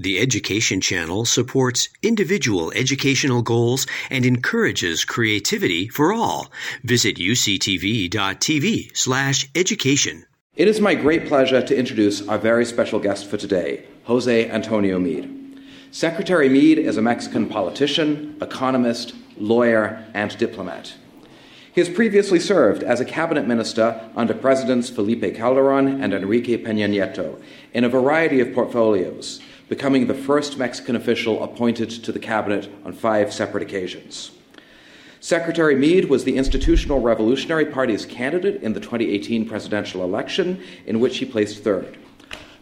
The Education Channel supports individual educational goals and encourages creativity for all. Visit uctv.tv slash education. It is my great pleasure to introduce our very special guest for today, Jose Antonio Meade. Secretary Meade is a Mexican politician, economist, lawyer, and diplomat. He has previously served as a cabinet minister under Presidents Felipe Calderón and Enrique Peña Nieto in a variety of portfolios, becoming the first Mexican official appointed to the cabinet on five separate occasions. Secretary Meade was the Institutional Revolutionary Party's candidate in the 2018 presidential election, in which he placed third.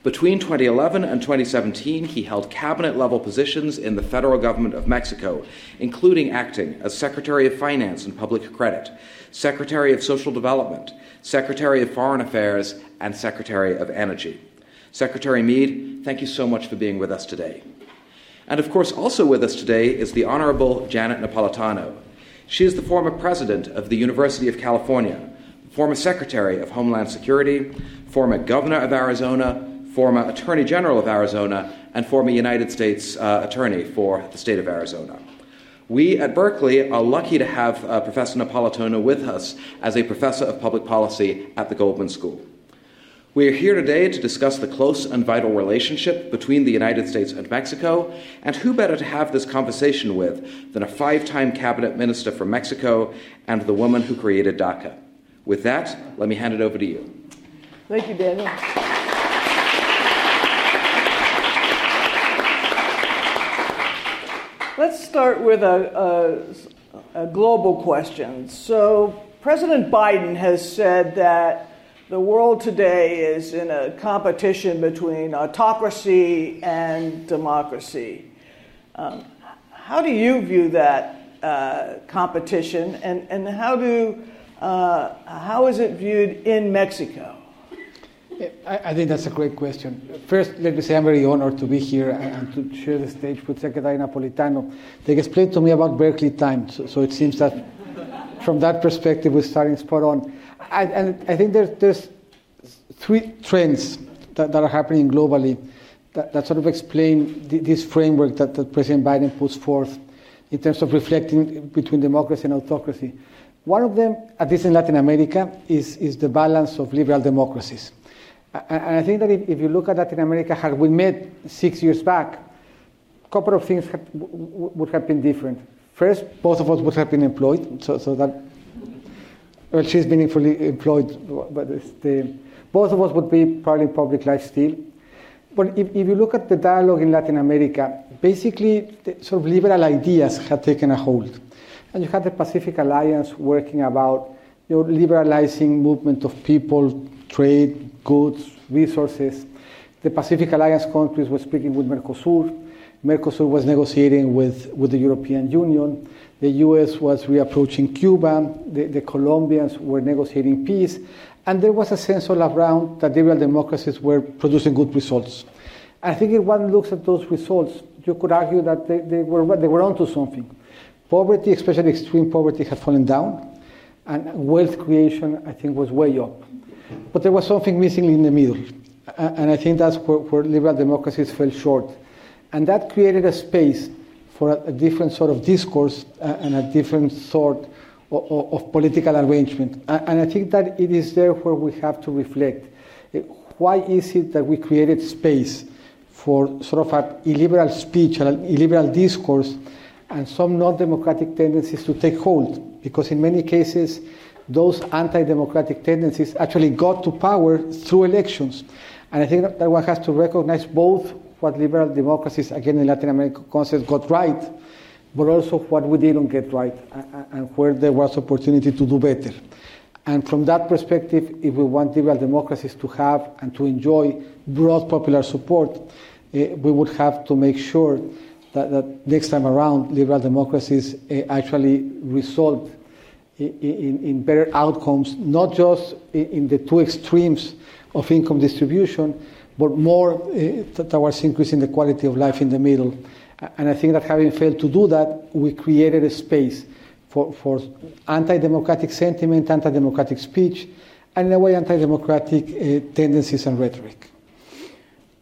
Between 2011 and 2017, he held cabinet level positions in the federal government of Mexico, including acting as Secretary of Finance and Public Credit, Secretary of Social Development, Secretary of Foreign Affairs, and Secretary of Energy. Secretary Meade, thank you so much for being with us today. And of course, also with us today is the Honorable Janet Napolitano. She is the former president of the University of California, former Secretary of Homeland Security, former Governor of Arizona, former Attorney General of Arizona, and former United States uh, Attorney for the state of Arizona. We at Berkeley are lucky to have uh, Professor Napolitano with us as a professor of public policy at the Goldman School. We are here today to discuss the close and vital relationship between the United States and Mexico, and who better to have this conversation with than a five time cabinet minister from Mexico and the woman who created DACA. With that, let me hand it over to you. Thank you, Daniel. Let's start with a, a, a, global question. So, President Biden has said that the world today is in a competition between autocracy and democracy. Um, how do you view that uh, competition, and, and how, do, uh, how is it viewed in Mexico? I, think that's a great question. First, let me say I'm very honored to be here and, to share the stage with Secretary Napolitano. They explained to me about Berkeley time, so, so it seems that from that perspective, we're starting spot on. I, and I think there's, there's three trends that, that are happening globally that, that sort of explain the, this framework that, that President Biden puts forth in terms of reflecting between democracy and autocracy. One of them, at least in Latin America, is, is the balance of liberal democracies. And I think that if, if you look at Latin America, had we met six years back, a couple of things have, would have been different. First, both of us would have been employed, so, so that, well, she's meaningfully employed, but the, both of us would be probably public life still. But if, if you look at the dialogue in Latin America, basically, sort of liberal ideas had taken a hold. And you had the Pacific Alliance working about you know, liberalizing movement of people, trade, goods, resources. The Pacific Alliance countries were speaking with Mercosur. Mercosur was negotiating with, with the European Union. The US was reapproaching Cuba. The, the Colombians were negotiating peace. And there was a sense all around that liberal democracies were producing good results. I think if one looks at those results, you could argue that they, they, were, they were onto something. Poverty, especially extreme poverty, had fallen down, and wealth creation, I think, was way up. But there was something missing in the middle. And I think that's where, where liberal democracies fell short. And that created a space for a, a different sort of discourse uh, and a different sort of, of, political arrangement. And I think that it is there where we have to reflect. Uh, why is it that we created space for sort of an illiberal speech, an illiberal discourse, and some non democratic tendencies to take hold? Because in many cases, those anti-democratic tendencies actually got to power through elections. And I think that one has to recognize both what liberal democracies, again in Latin American context, got right, but also what we didn't get right and where there was opportunity to do better. And from that perspective, if we want liberal democracies to have and to enjoy broad popular support, eh, we would have to make sure that, that next time around, liberal democracies eh, actually result in, in better outcomes, not just in the two extremes of income distribution, but more uh, towards increasing the quality of life in the middle. And I think that having failed to do that, we created a space for, for anti democratic sentiment, anti democratic speech, and in a way, anti democratic uh, tendencies and rhetoric.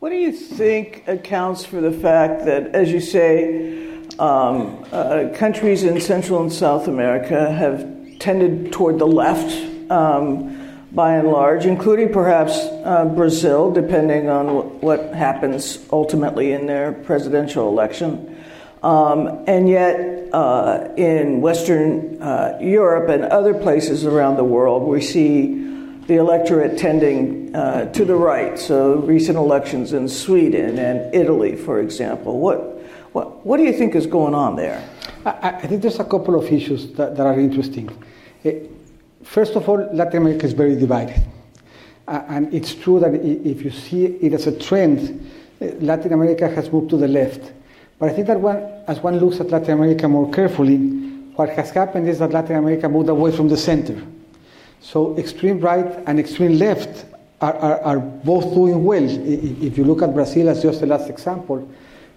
What do you think accounts for the fact that, as you say, um, uh, countries in Central and South America have tended toward the left um, by and large, including perhaps uh, Brazil, depending on what happens ultimately in their presidential election. Um, and yet, uh, in Western uh, Europe and other places around the world, we see the electorate tending uh, to the right. So, recent elections in Sweden and Italy, for example. What, what, what do you think is going on there? I, I think there's a couple of issues that, that are interesting. Eh, first of all, Latin America is very divided. Uh, and it's true that if you see it as a trend, eh, Latin America has moved to the left. But I think that one, as one looks at Latin America more carefully, what has happened is that Latin America moved away from the center. So extreme right and extreme left are, are, are both doing well. If you look at Brazil as just the last example,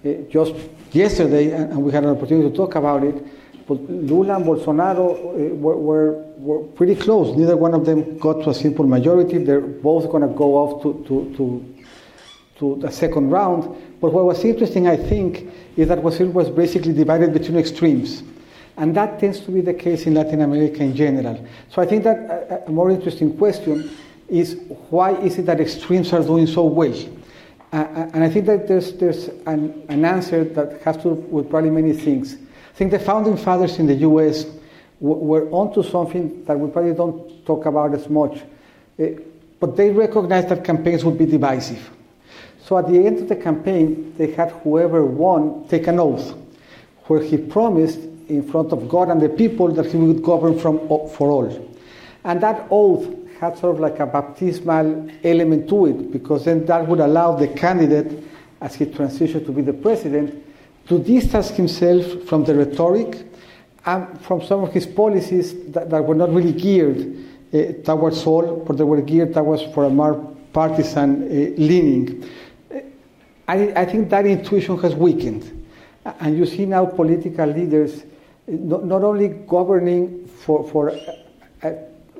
uh, just yesterday, and we had an opportunity to talk about it, Lula and Bolsonaro uh, were, were, were, pretty close. Neither one of them got to a simple majority. They're both going to go off to, to, to, to the second round. But what was interesting, I think, is that Brazil was basically divided between extremes. And that tends to be the case in Latin America in general. So I think that a, a more interesting question is why is it that extremes are doing so well? Uh, uh and I think that there's, there's an, an answer that has to do with probably many things. I think the founding fathers in the US were onto something that we probably don't talk about as much. Uh, but they recognized that campaigns would be divisive. So at the end of the campaign, they had whoever won take an oath where he promised in front of God and the people that he would govern from, for all. And that oath had sort of like a baptismal element to it because then that would allow the candidate, as he transitioned to be the president, to distance himself from the rhetoric and from some of his policies that, that were not really geared uh, towards all, but they were geared towards for a more partisan uh, leaning. I, I, think that intuition has weakened. And you see now political leaders not, not only governing for, for a, a,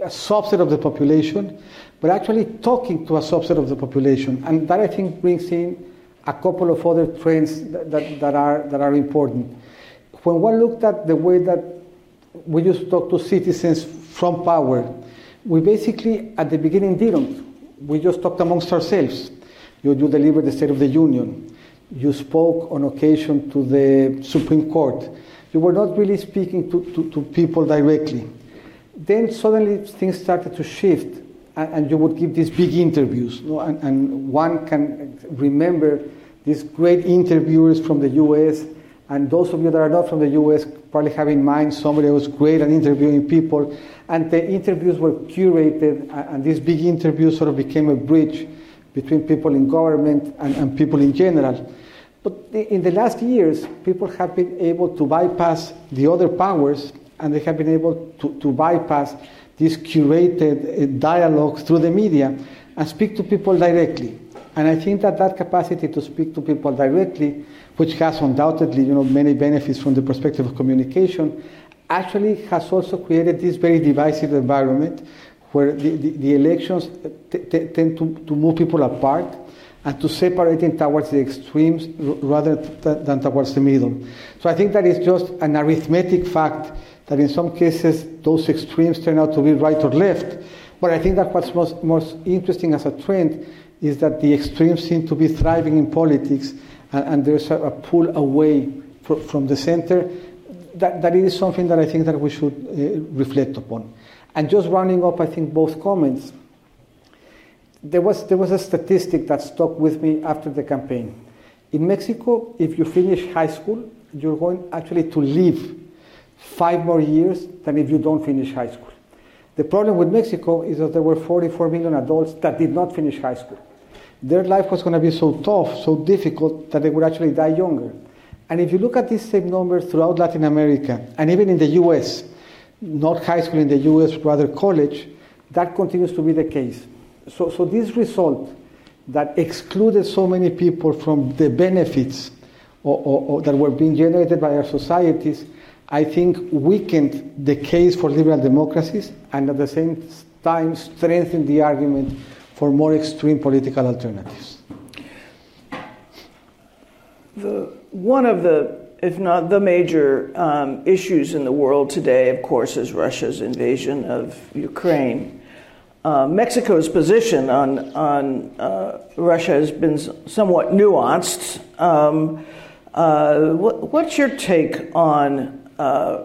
a subset of the population, but actually talking to a subset of the population. And that I think brings in a couple of other trends that, that, that, are, that are important. When one looked at the way that we used to talk to citizens from power, we basically at the beginning didn't. We just talked amongst ourselves. You, you delivered the State of the Union. You spoke on occasion to the Supreme Court. You were not really speaking to, to, to people directly. Then suddenly things started to shift, and, you would give these big interviews. You know, and, and one can remember these great interviewers from the US, and those of you that are not from the US probably have in mind somebody who was great at interviewing people. And the interviews were curated, and these big interviews sort of became a bridge between people in government and, and people in general. But in the last years, people have been able to bypass the other powers and they have been able to, to bypass these curated uh, dialogues through the media and speak to people directly. And I think that that capacity to speak to people directly, which has undoubtedly you know, many benefits from the perspective of communication, actually has also created this very divisive environment where the, the, the elections t- t- tend to, to move people apart and to separate them towards the extremes rather th- than towards the middle. So I think that is just an arithmetic fact that in some cases those extremes turn out to be right or left. But I think that what's most, most interesting as a trend is that the extremes seem to be thriving in politics, and, and there's a, a, pull away fr- from the center. That, that is something that I think that we should uh, reflect upon. And just rounding up, I think both comments. There was there was a statistic that stuck with me after the campaign. In Mexico, if you finish high school, you're going actually to live five more years than if you don't finish high school. The problem with Mexico is that there were 44 million adults that did not finish high school their life was going to be so tough, so difficult, that they would actually die younger. And if you look at these same numbers throughout Latin America, and even in the US, not high school in the US, rather college, that continues to be the case. So, so this result that excluded so many people from the benefits or, or, or that were being generated by our societies, I think weakened the case for liberal democracies and at the same time strengthened the argument for more extreme political alternatives. the, one of the, if not the major um, issues in the world today, of course, is Russia's invasion of Ukraine. Uh, Mexico's position on, on uh, Russia has been somewhat nuanced. Um, uh, what, what's your take on uh,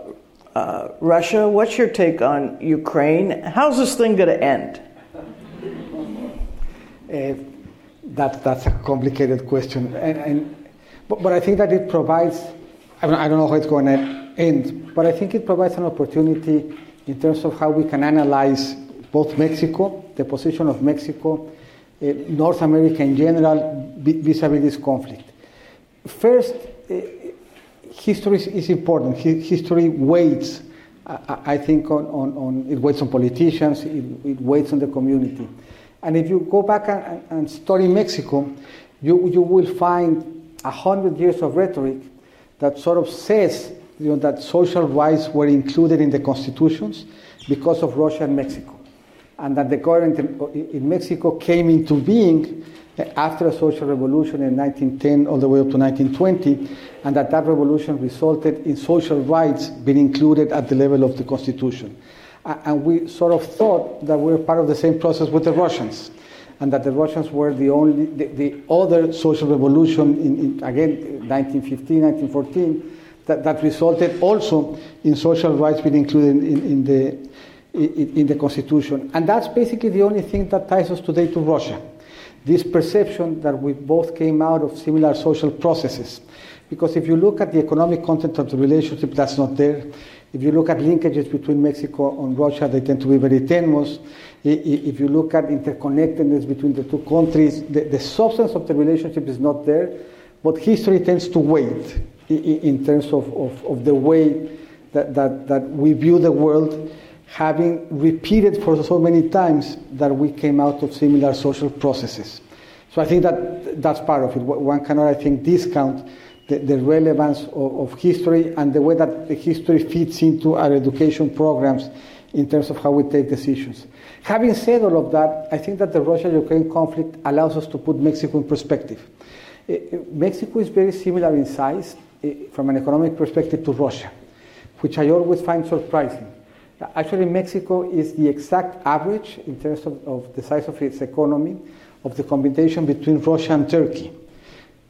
uh, Russia? What's your take on Ukraine? How's this thing going to end? Uh, that, that's a complicated question. And, and, but, but I think that it provides, I, mean, I don't know how it's going to end, but I think it provides an opportunity in terms of how we can analyze both Mexico, the position of Mexico, uh, North America in general, vis a vis this conflict. First, uh, history is important. History weighs, I think, on, on, on, it weighs on politicians, it, it on the community. And if you go back and, and study Mexico, you, you will find a hundred years of rhetoric that sort of says you know, that social rights were included in the constitutions because of Russia and Mexico. And that the government in Mexico came into being after a social revolution in 1910 all the way up to 1920, and that that revolution resulted in social rights being included at the level of the constitution and we sort of thought that we were part of the same process with the Russians, and that the Russians were the only, the, the other social revolution in, in, again, 1915, 1914, that, that resulted also in social rights being included in, in the in, in the constitution. And that's basically the only thing that ties us today to Russia. This perception that we both came out of similar social processes. Because if you look at the economic content of the relationship, that's not there. If you look at linkages between Mexico and Russia, they tend to be very tenuous. If you look at interconnectedness between the two countries, the, the substance of the relationship is not there, but history tends to wait in terms of, of, of the way that, that, that we view the world, having repeated for so many times that we came out of similar social processes. So I think that that's part of it. One cannot, I think, discount the, the relevance of, of, history and the way that the history fits into our education programs in terms of how we take decisions. Having said all of that, I think that the Russia Ukraine conflict allows us to put Mexico in perspective. Mexico is very similar in size uh, from an economic perspective to Russia, which I always find surprising. Actually, Mexico is the exact average in terms of, of the size of its economy of the combination between Russia and Turkey.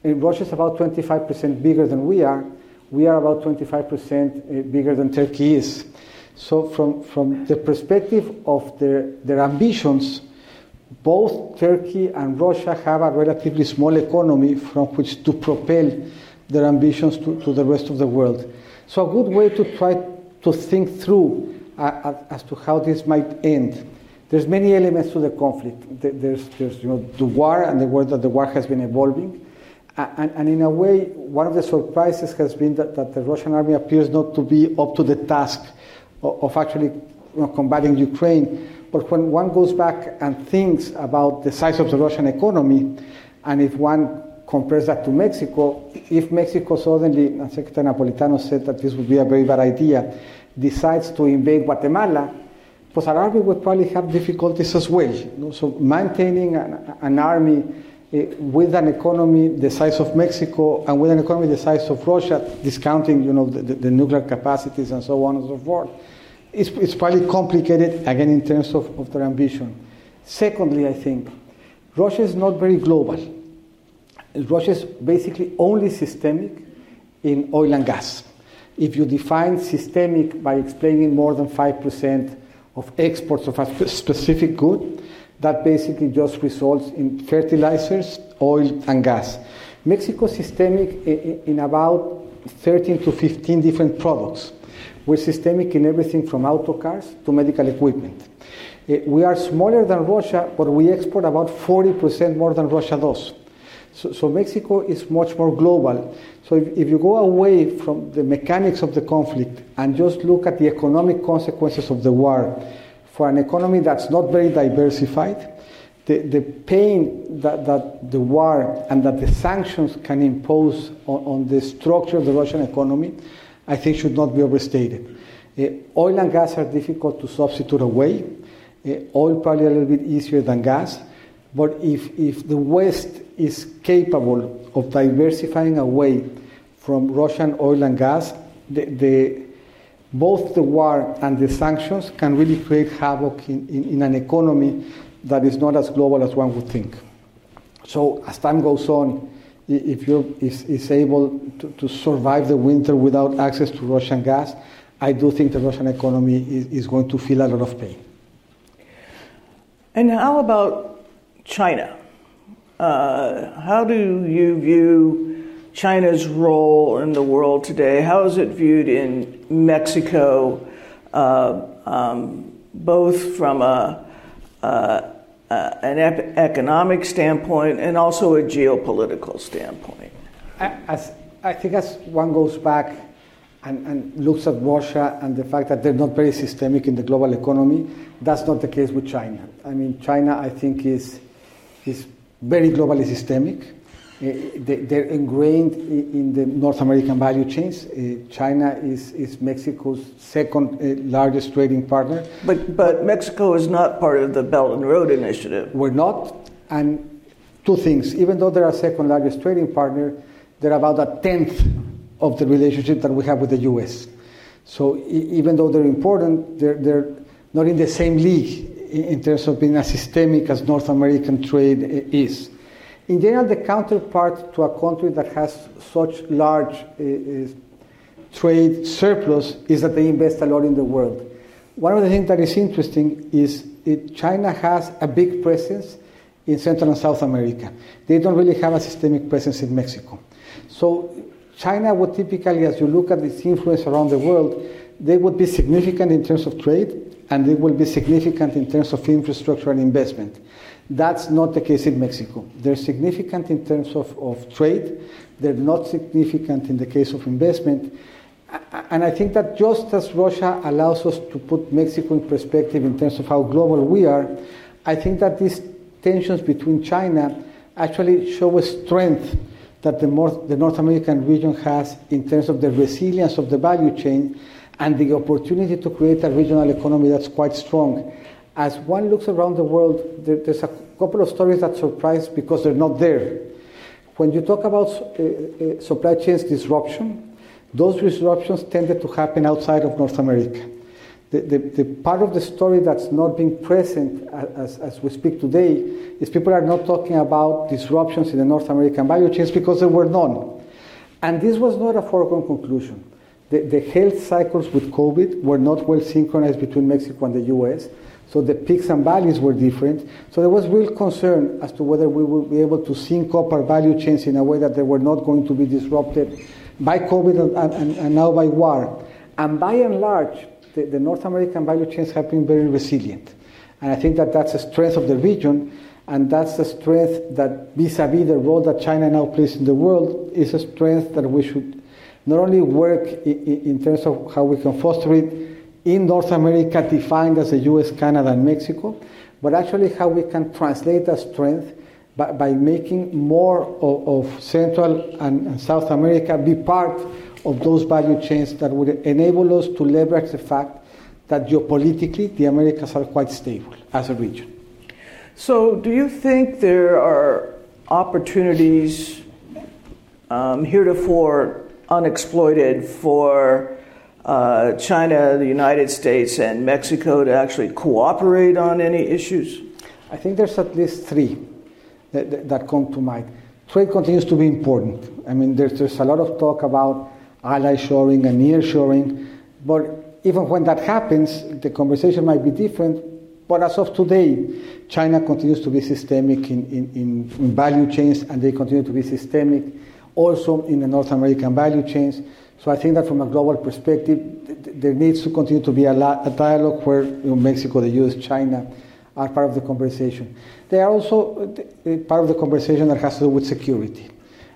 Russia is about 25% bigger than we are. We are about 25% uh, bigger than Turkey is. So, from, from the perspective of their, their ambitions, both Turkey and Russia have a relatively small economy from which to propel their ambitions to, to the rest of the world. So, a good way to try to think through as to how this might end. There's many elements to the conflict. There's, there's you know, the war and the way that the war has been evolving. And, and, in a way, one of the surprises has been that, that, the Russian army appears not to be up to the task of, of actually you know, combating Ukraine. But when one goes back and thinks about the size of the Russian economy, and if one compares that to Mexico, if Mexico suddenly, and Secretary Napolitano said that this would be a very bad idea, decides to invade Guatemala, pues our army would probably have difficulties as well. You know? So maintaining an, an army Eh, with an economy the size of Mexico and with an economy the size of Russia, discounting you know the, the, the nuclear capacities and so on and so forth, it's, it's probably complicated again in terms of, of their ambition. Secondly, I think Russia is not very global. Russia is basically only systemic in oil and gas. If you define systemic by explaining more than 5% of exports of a specific good, that basically just results in fertilizers, oil, and gas. Mexico is systemic in about 13 to 15 different products. We're systemic in everything from auto cars to medical equipment. Eh, we are smaller than Russia, but we export about 40% more than Russia does. So, so Mexico is much more global. So if, if, you go away from the mechanics of the conflict and just look at the economic consequences of the war, for an economy that's not very diversified, the, the pain that, that the war and that the sanctions can impose on, on the structure of the Russian economy, I think should not be overstated. Uh, oil and gas are difficult to substitute away. Uh, oil probably a little bit easier than gas. But if, if the West is capable of diversifying away from Russian oil and gas, the, the, both the war and the sanctions can really create havoc in, in, in, an economy that is not as global as one would think. So, as time goes on, if Europe is, is able to, to survive the winter without access to Russian gas, I do think the Russian economy is, is going to feel a lot of pain. And how about China? Uh, how do you view China's role in the world today? How is it viewed in Mexico, uh, um, both from a, uh, an ep- economic standpoint and also a geopolitical standpoint? As, I think as one goes back and, and, looks at Russia and the fact that they're not very systemic in the global economy, that's not the case with China. I mean, China, I think, is, is very globally systemic. Uh, they, are ingrained in the North American value chains. Uh, China is, is Mexico's second uh, largest trading partner. But, but Mexico is not part of the Belt and Road Initiative. We're not. And two things. Even though they're our second largest trading partner, they're about a tenth of the relationship that we have with the US. So even though they're important, they're, they're not in the same league in terms of being as systemic as North American trade is. In general, the counterpart to a country that has such large trade surplus is that they invest a lot in the world. One of the things that is interesting is it, China has a big presence in Central and South America. They don't really have a systemic presence in Mexico. So China would typically, as you look at its influence around the world, they would be significant in terms of trade and it will be significant in terms of infrastructure and investment. That's not the case in Mexico. They're significant in terms of, of trade, they're not significant in the case of investment. And I think that just as Russia allows us to put Mexico in perspective in terms of how global we are, I think that these tensions between China actually show a strength that the North, the North American region has in terms of the resilience of the value chain and the opportunity to create a regional economy that's quite strong. As one looks around the world, there, there's a couple of stories that surprise because they're not there. When you talk about uh, uh, supply chains disruption, those disruptions tended to happen outside of North America. The, the, the, part of the story that's not being present as, as we speak today is people are not talking about disruptions in the North American value chains because there were none. And this was not a foregone conclusion. The, the health cycles with COVID were not well synchronized between Mexico and the US, so the peaks and valleys were different. So there was real concern as to whether we would be able to sync up our value chains in a way that they were not going to be disrupted by COVID and, and, and now by war. And by and large, the, the North American value chains have been very resilient. And I think that that's a strength of the region, and that's the strength that vis-a-vis the role that China now plays in the world is a strength that we should not only work in, terms of how we can foster it in North America, defined as the U.S., Canada, and Mexico, but actually how we can translate that strength by, by making more of, of Central and, and South America be part of those value chains that would enable us to leverage the fact that geopolitically the Americas are quite stable as a region. So, do you think there are opportunities um, heretofore unexploited for uh, China, the United States, and Mexico to actually cooperate on any issues? I think there's at least three that, that, come to mind. Trade continues to be important. I mean, there's, there's a lot of talk about ally shoring and near shoring. But even when that happens, the conversation might be different. But as of today, China continues to be systemic in, in, in value chains and they continue to be systemic also in the North American value chains. So I think that from a global perspective, there needs to continue to be a, a dialogue where you know, Mexico, the US, China are part of the conversation. They are also part of the conversation that has to do with security.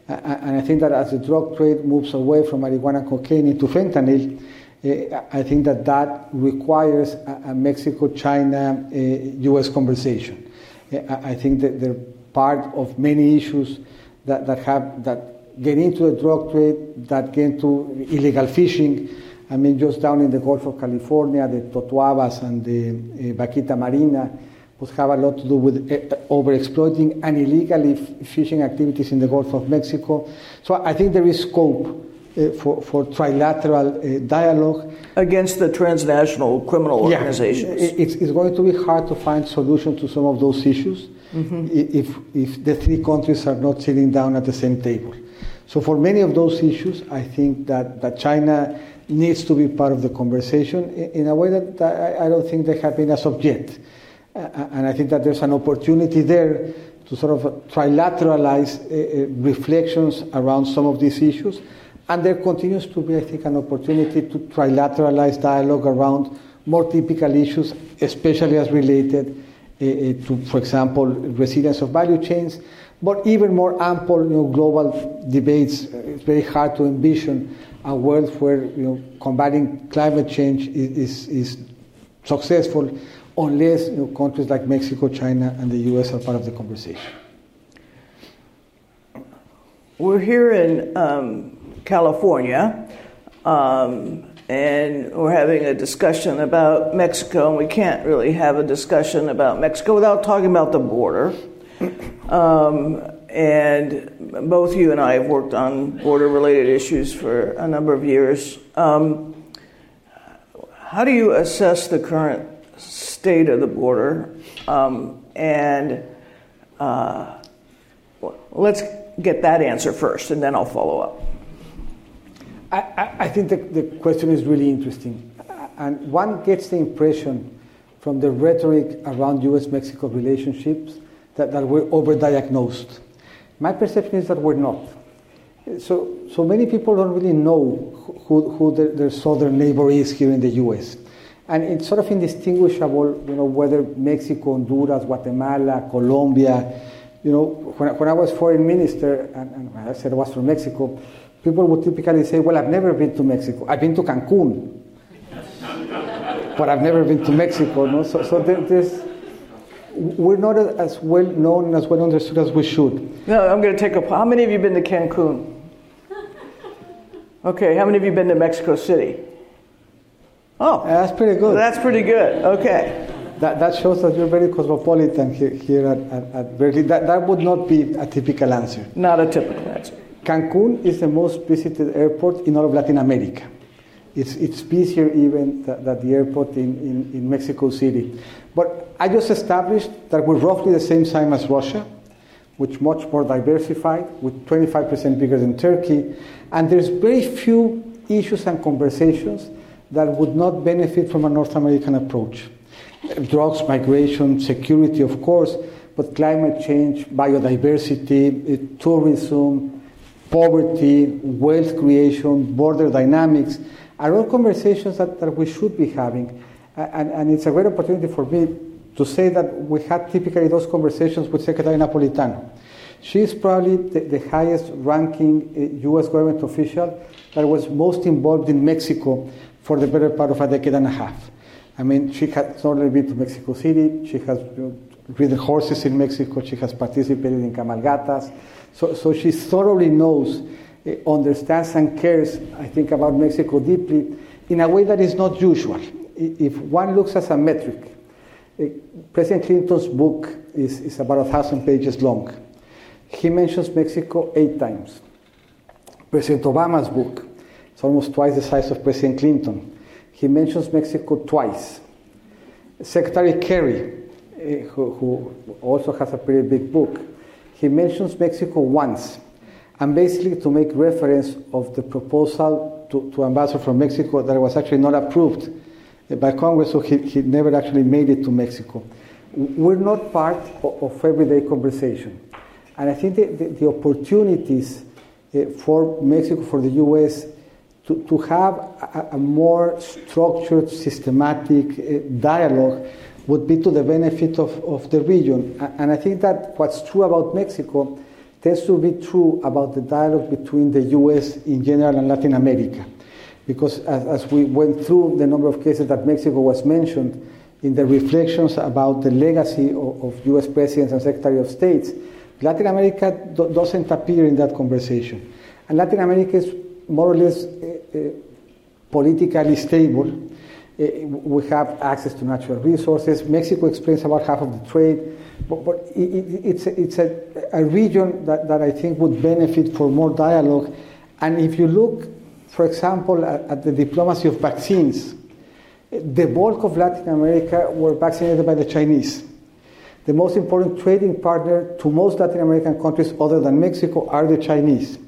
And I think that as the drug trade moves away from marijuana cocaine into fentanyl, uh, I think that that requires a, a Mexico-China, uh, U.S. conversation. Uh, I think that they're part of many issues that, that have that get into the drug trade, that get into illegal fishing. I mean, just down in the Gulf of California, the Totoabas and the uh, Vaquita Marina, would have a lot to do with uh, overexploiting and illegally fishing activities in the Gulf of Mexico. So I think there is scope uh, for, for trilateral uh, dialogue. Against the transnational criminal organizations. Yeah, it's, it's going to be hard to find solutions to some of those issues mm-hmm. if, if the three countries are not sitting down at the same table. So for many of those issues, I think that, that China needs to be part of the conversation in, a way that I, don't think they have been as of yet. And I think that there's an opportunity there to sort of trilateralize uh, uh, reflections around some of these issues. And there continues to be, I think, an opportunity to trilateralize dialogue around more typical issues, especially as related uh to, for example, resilience of value chains, but even more ample you know, global debates. It's very hard to envision a world where you know, combating climate change is, is, is successful unless you know, countries like Mexico, China, and the US are part of the conversation. We're here in um, California, um, and we're having a discussion about Mexico, and we can't really have a discussion about Mexico without talking about the border. Um, and both you and I have worked on border related issues for a number of years. Um, how do you assess the current state of the border? Um, and uh, let's get that answer first, and then I'll follow up. I, I think the, the question is really interesting. And one gets the impression from the rhetoric around US Mexico relationships that, that we're overdiagnosed. My perception is that we're not. So, so many people don't really know who, who their, their southern neighbor is here in the US. And it's sort of indistinguishable, you know, whether Mexico, Honduras, Guatemala, Colombia, you know, when, when I was foreign minister, and, and I said I was from Mexico, people would typically say, well, I've never been to Mexico. I've been to Cancun. but I've never been to Mexico, no? So, so there, there's, we're not as well known and as well understood as we should. No, I'm going to take a. How many of you been to Cancun? Okay, how many of you been to Mexico City? Oh, uh, that's pretty good. That's pretty good. Okay. That, that shows that you're very cosmopolitan here, here at, at, at Berkeley. That, that would not be a typical answer. Not a typical answer. Cancun is the most visited airport in all of Latin America. It's, it's busier even than, the airport in, in, in Mexico City. But I just established that we're roughly the same size as Russia, which much more diversified, with 25% bigger than Turkey. And there's very few issues and conversations that would not benefit from a North American approach. Drugs, migration, security, of course, but climate change, biodiversity, eh, tourism, poverty, wealth creation, border dynamics are all conversations that, that we should be having. And, and it's a great opportunity for me to say that we had typically those conversations with Secretary Napolitano. She is probably the, the highest ranking US uh, government official that was most involved in Mexico for the better part of a decade and a half. I mean, she has not only been to Mexico City, she has ridden horses in Mexico, she has participated in cabalgatas, so, so she thoroughly knows, uh, understands, and cares, I think, about Mexico deeply in a way that is not usual. If one looks at a metric, uh, President Clinton's book is, is about a thousand pages long. He mentions Mexico eight times. President Obama's book is almost twice the size of President Clinton. He mentions Mexico twice. Secretary Kerry, uh, who, who also has a pretty big book, he mentions Mexico once, and basically to make reference of the proposal to, to ambassador from Mexico that was actually not approved by Congress, so he, he never actually made it to Mexico. We're not part of, of everyday conversation. And I think the, the, the opportunities uh, for Mexico, for the U.S., to, to have a, a more structured, systematic uh, dialogue would be to the benefit of, of the region. And I think that what's true about Mexico tends to be true about the dialogue between the US in general and Latin America. Because as, as we went through the number of cases that Mexico was mentioned in the reflections about the legacy of, of US presidents and secretary of states, Latin America do, doesn't appear in that conversation. And Latin America is more or less uh, uh, politically stable we have access to natural resources. Mexico explains about half of the trade. But, but it, it, it's, a, it's a, a region that, that I think would benefit for more dialogue. And if you look, for example, at, at the diplomacy of vaccines, the bulk of Latin America were vaccinated by the Chinese. The most important trading partner to most Latin American countries other than Mexico are the Chinese.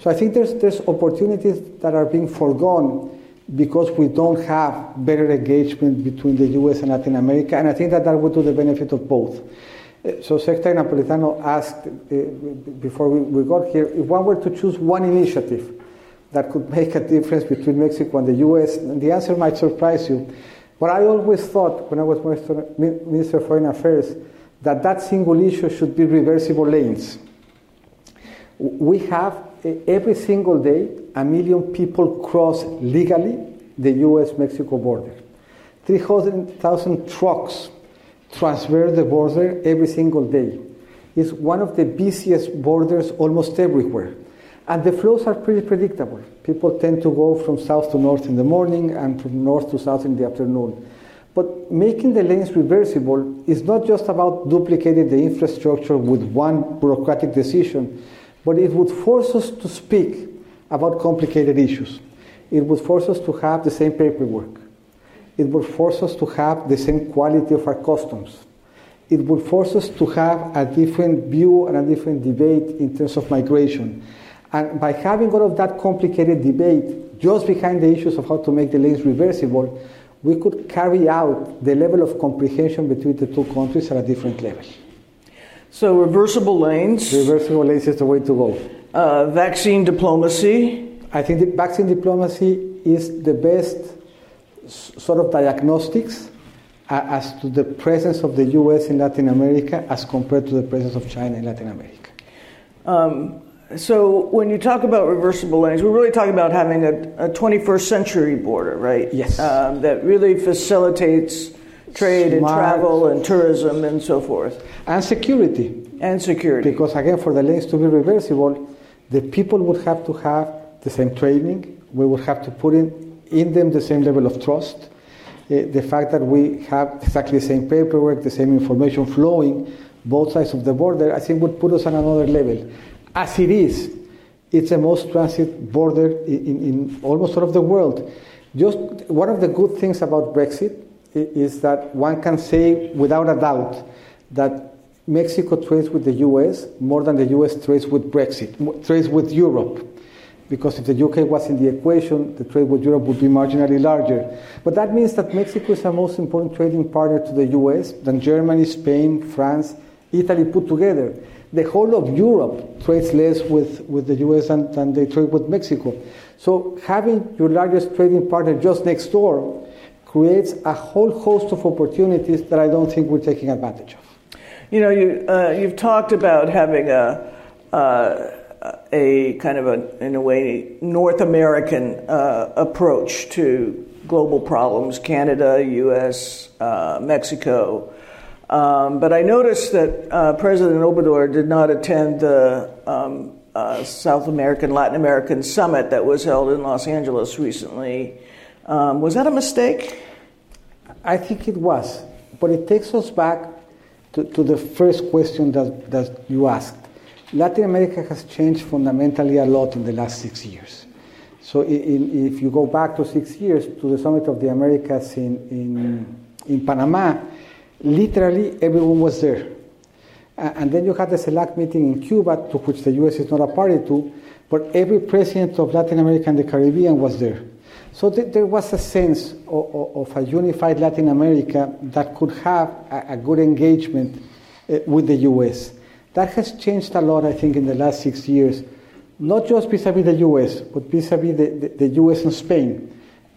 So I think there's, there's opportunities that are being foregone because we don't have better engagement between the US and Latin America, and I think that that would do the benefit of both. Uh, so Secretary Napolitano asked uh, before we, got here, if one were to choose one initiative that could make a difference between Mexico and the US, and the answer might surprise you. But I always thought, when I was Minister of Foreign Affairs, that that single issue should be reversible lanes. We have every single day a million people cross legally the US Mexico border. 300,000 trucks transverse the border every single day. It's one of the busiest borders almost everywhere. And the flows are pretty predictable. People tend to go from south to north in the morning and from north to south in the afternoon. But making the lanes reversible is not just about duplicating the infrastructure with one bureaucratic decision, but it would force us to speak about complicated issues. It would force us to have the same paperwork. It would force us to have the same quality of our customs. It would force us to have a different view and a different debate in terms of migration. And by having all of that complicated debate just behind the issues of how to make the lanes reversible, we could carry out the level of comprehension between the two countries at a different level. So, reversible lanes. Reversible lanes is the way to go. Uh, vaccine diplomacy. I think the vaccine diplomacy is the best sort of diagnostics as to the presence of the US in Latin America as compared to the presence of China in Latin America. Um, so, when you talk about reversible lanes, we're really talking about having a, a 21st century border, right? Yes. Um, that really facilitates trade Smart. and travel and tourism and so forth. And security. And security. Because, again, for the lanes to be reversible, the people would have to have the same training. We would have to put in, in them the same level of trust. Uh, the fact that we have exactly the same paperwork, the same information flowing, both sides of the border, I think would put us on another level. As it is, it's the most transit border in, in almost all of the world. Just one of the good things about Brexit is that one can say without a doubt that Mexico trades with the US more than the US trades with Brexit, trades with Europe. Because if the UK was in the equation, the trade with Europe would be marginally larger. But that means that Mexico is the most important trading partner to the US than Germany, Spain, France, Italy put together. The whole of Europe trades less with, with the US than, than they trade with Mexico. So having your largest trading partner just next door creates a whole host of opportunities that I don't think we're taking advantage of. You know, you, uh, you've talked about having a, uh, a kind of a, in a way, North American uh, approach to global problems Canada, US, uh, Mexico. Um, but I noticed that uh, President Obrador did not attend the um, uh, South American, Latin American summit that was held in Los Angeles recently. Um, was that a mistake? I think it was. But it takes us back to, to the first question that, that you asked, Latin America has changed fundamentally a lot in the last six years. So in, if you go back to six years to the Summit of the Americas in, in, in Panama, literally everyone was there. And then you had the CELAC meeting in Cuba, to which the US is not a party to, but every president of Latin America and the Caribbean was there. So th- there was a sense of, of, a unified Latin America that could have a, a good engagement uh, with the US. That has changed a lot, I think, in the last six years, not just vis a vis the US, but vis a vis the, US and Spain.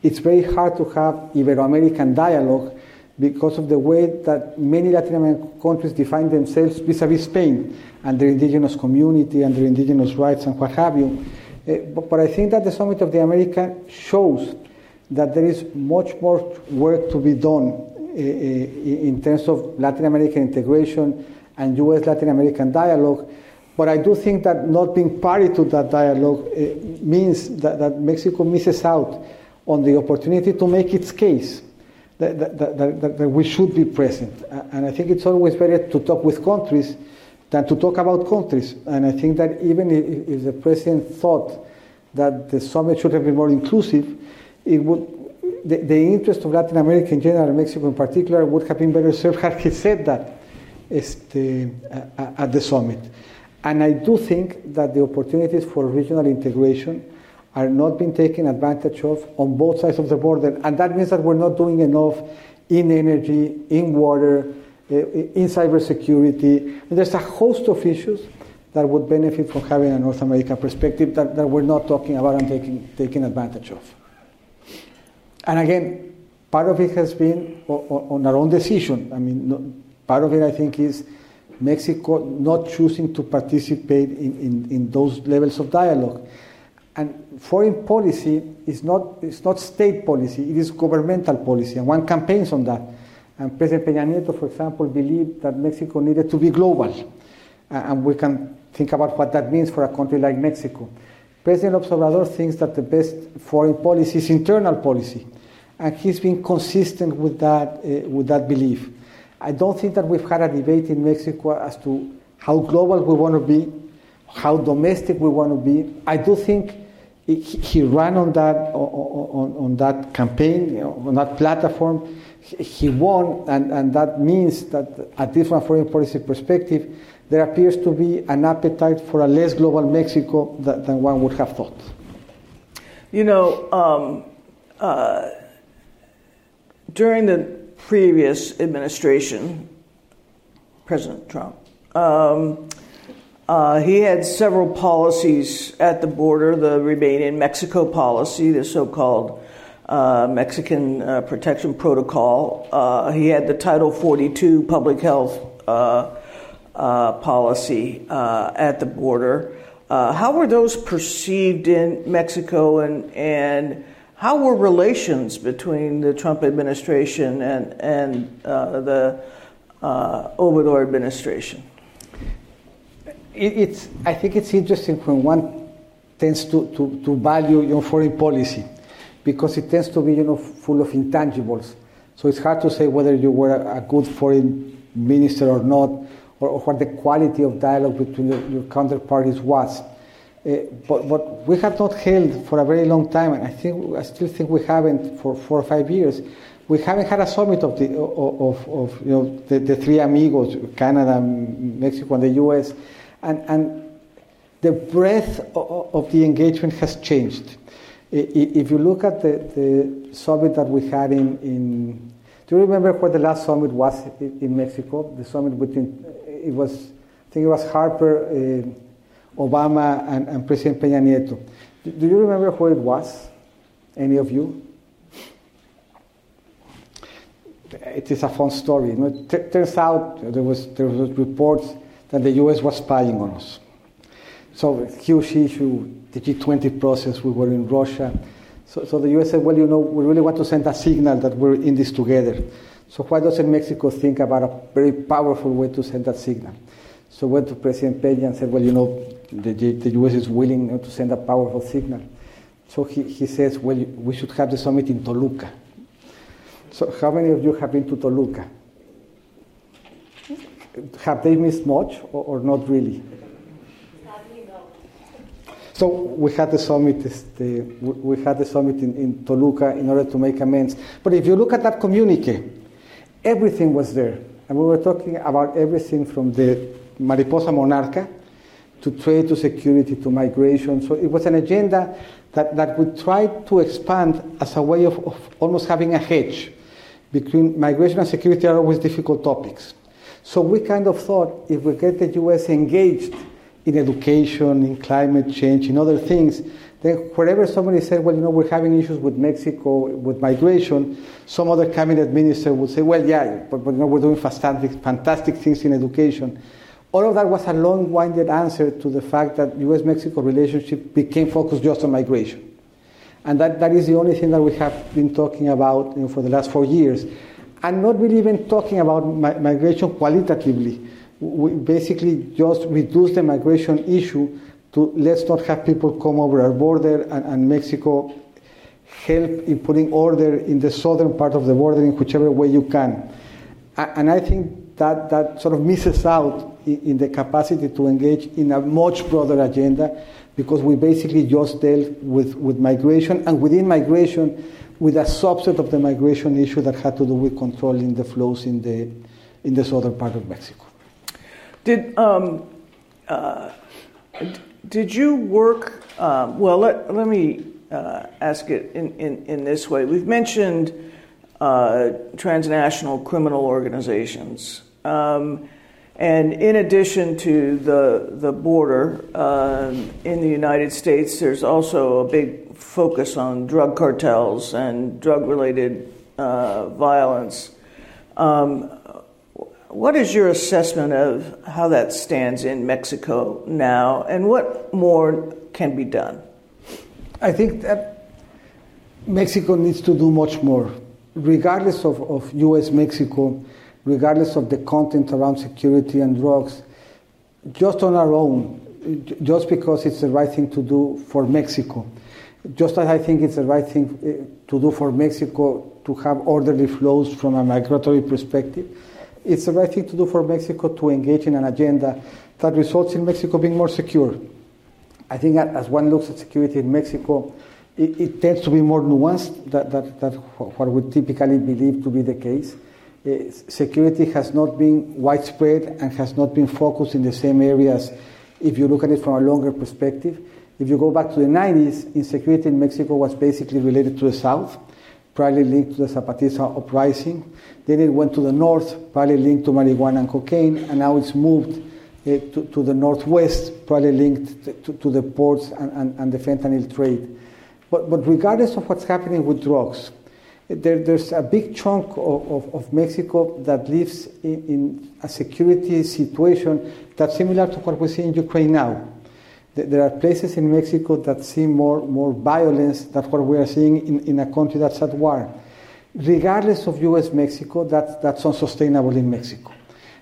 It's very hard to have Ibero American dialogue because of the way that many Latin American countries define themselves vis a vis Spain and their indigenous community and their indigenous rights and what have you. Uh, but, I think that the Summit of the Americas shows that there is much more work to be done uh, in terms of Latin American integration and U.S. Latin American dialogue. But I do think that not being party to that dialogue uh, means that, that Mexico misses out on the opportunity to make its case. that, that, that, that, we should be present. And I think it's always better to talk with countries than to talk about countries. And I think that even if, if the president thought that the summit should have been more inclusive, it would, the, the interest of Latin America in general, and Mexico in particular, would have been better served had he said that este, at the summit. And I do think that the opportunities for regional integration are not being taken advantage of on both sides of the border. And that means that we're not doing enough in energy, in water, uh, in cybersecurity. There's a host of issues that would benefit from having a North American perspective that, that we're not talking about and taking, taking advantage of. And again, part of it has been on, our own decision. I mean, part of it, I think, is Mexico not choosing to participate in, in, in those levels of dialogue. And foreign policy is not, it's not state policy, it is governmental policy, and one campaigns on that. And President Peña Nieto, for example, believed that Mexico needed to be global. and we can think about what that means for a country like Mexico. President Obrador thinks that the best foreign policy is internal policy, and he's been consistent with that, uh, with that belief. I don't think that we've had a debate in Mexico as to how global we want to be, how domestic we want to be. I do think he ran on that on, on that campaign on that platform. He won, and, and that means that at least from a foreign policy perspective, there appears to be an appetite for a less global Mexico than, than one would have thought. You know, um, uh, during the previous administration, President Trump. Um, uh, he had several policies at the border the Remain in Mexico policy, the so called uh, Mexican uh, Protection Protocol. Uh, he had the Title 42 public health uh, uh, policy at the border. how were those perceived in Mexico, and, and how were relations between the Trump administration and, and uh, the uh, Obrador administration? it's, I think it's interesting when one tends to, to, to value you know, foreign policy because it tends to be you know, full of intangibles. So it's hard to say whether you were a, a good foreign minister or not, or, or, what the quality of dialogue between your, your counterparties was. Uh, but, but we have not held for a very long time, and I think I still think we haven't for four or five years. We haven't had a summit of the of, of, you know the, the three amigos, Canada, Mexico, and the U.S and, and the breadth of, of the engagement has changed. If you look at the, the summit that we had in, in, do you remember where the last summit was in Mexico? The summit between, it was, I think it was Harper, uh, Obama, and, and President Peña Nieto. Do you remember where it was? Any of you? It is a fun story. You know, it turns out there was there was reports that the US was spying on us. So, huge issue, the G20 process, we were in Russia. So, so the US said, well, you know, we really want to send a signal that we're in this together. So why doesn't Mexico think about a very powerful way to send that signal? So went to President Peña and said, well, you know, the, the US is willing to send a powerful signal. So he, he says, well, we should have the summit in Toluca. So how many of you have been to Toluca? have they missed much or, or not really? So we had the summit. The, we had the summit in, in, Toluca in order to make amends. But if you look at that communique, everything was there, and we were talking about everything from the Mariposa Monarca to trade to security to migration. So it was an agenda that, that we tried to expand as a way of, of almost having a hedge between migration and security are always difficult topics. So we kind of thought if we get the US engaged in education, in climate change, in other things, then wherever somebody said, well, you know, we're having issues with Mexico, with migration, some other cabinet minister would say, well, yeah, but, but you know, we're doing fantastic, fantastic things in education. All of that was a long-winded answer to the fact that U.S.-Mexico relationship became focused just on migration. And that, that is the only thing that we have been talking about you know, for the last four years and not really even talking about migration qualitatively. We basically just reduce the migration issue to let's not have people come over our border and, and Mexico help in putting order in the southern part of the border in whichever way you can. And I think that, that sort of misses out in the capacity to engage in a much broader agenda because we basically just dealt with, with migration and within migration with a subset of the migration issue that had to do with controlling the flows in the, in the southern part of Mexico. Did, um, uh, did you work, um, well, let, let me uh, ask it in, in, in this way. We've mentioned uh, transnational criminal organizations. Um, and in addition to the, the border um, in the United States, there's also a big focus on drug cartels and drug related uh, violence. Um, what is your assessment of how that stands in Mexico now, and what more can be done? I think that Mexico needs to do much more, regardless of, of US Mexico, regardless of the content around security and drugs, just on our own, just because it's the right thing to do for Mexico. Just as I think it's the right thing eh, to do for Mexico to have orderly flows from a migratory perspective, it's the right thing to do for Mexico to engage in an agenda that results in Mexico being more secure. I think as one looks at security in Mexico, it, it tends to be more nuanced than, than, than what we typically believe to be the case. Uh, security has not been widespread and has not been focused in the same areas if you look at it from a longer perspective. If you go back to the 90s, insecurity in Mexico was basically related to the south, probably linked to the Zapatista uprising. Then it went to the north, probably linked to marijuana and cocaine, and now it's moved uh, to, to, the northwest, probably linked to, to the ports and, and, and, the fentanyl trade. But, but regardless of what's happening with drugs, there, there's a big chunk of, of, of Mexico that lives in, in, a security situation that's similar to what we see in Ukraine now. There are places in Mexico that see more, more violence than what we are seeing in, in a country that's at war. Regardless of US Mexico, that's, that's unsustainable in Mexico.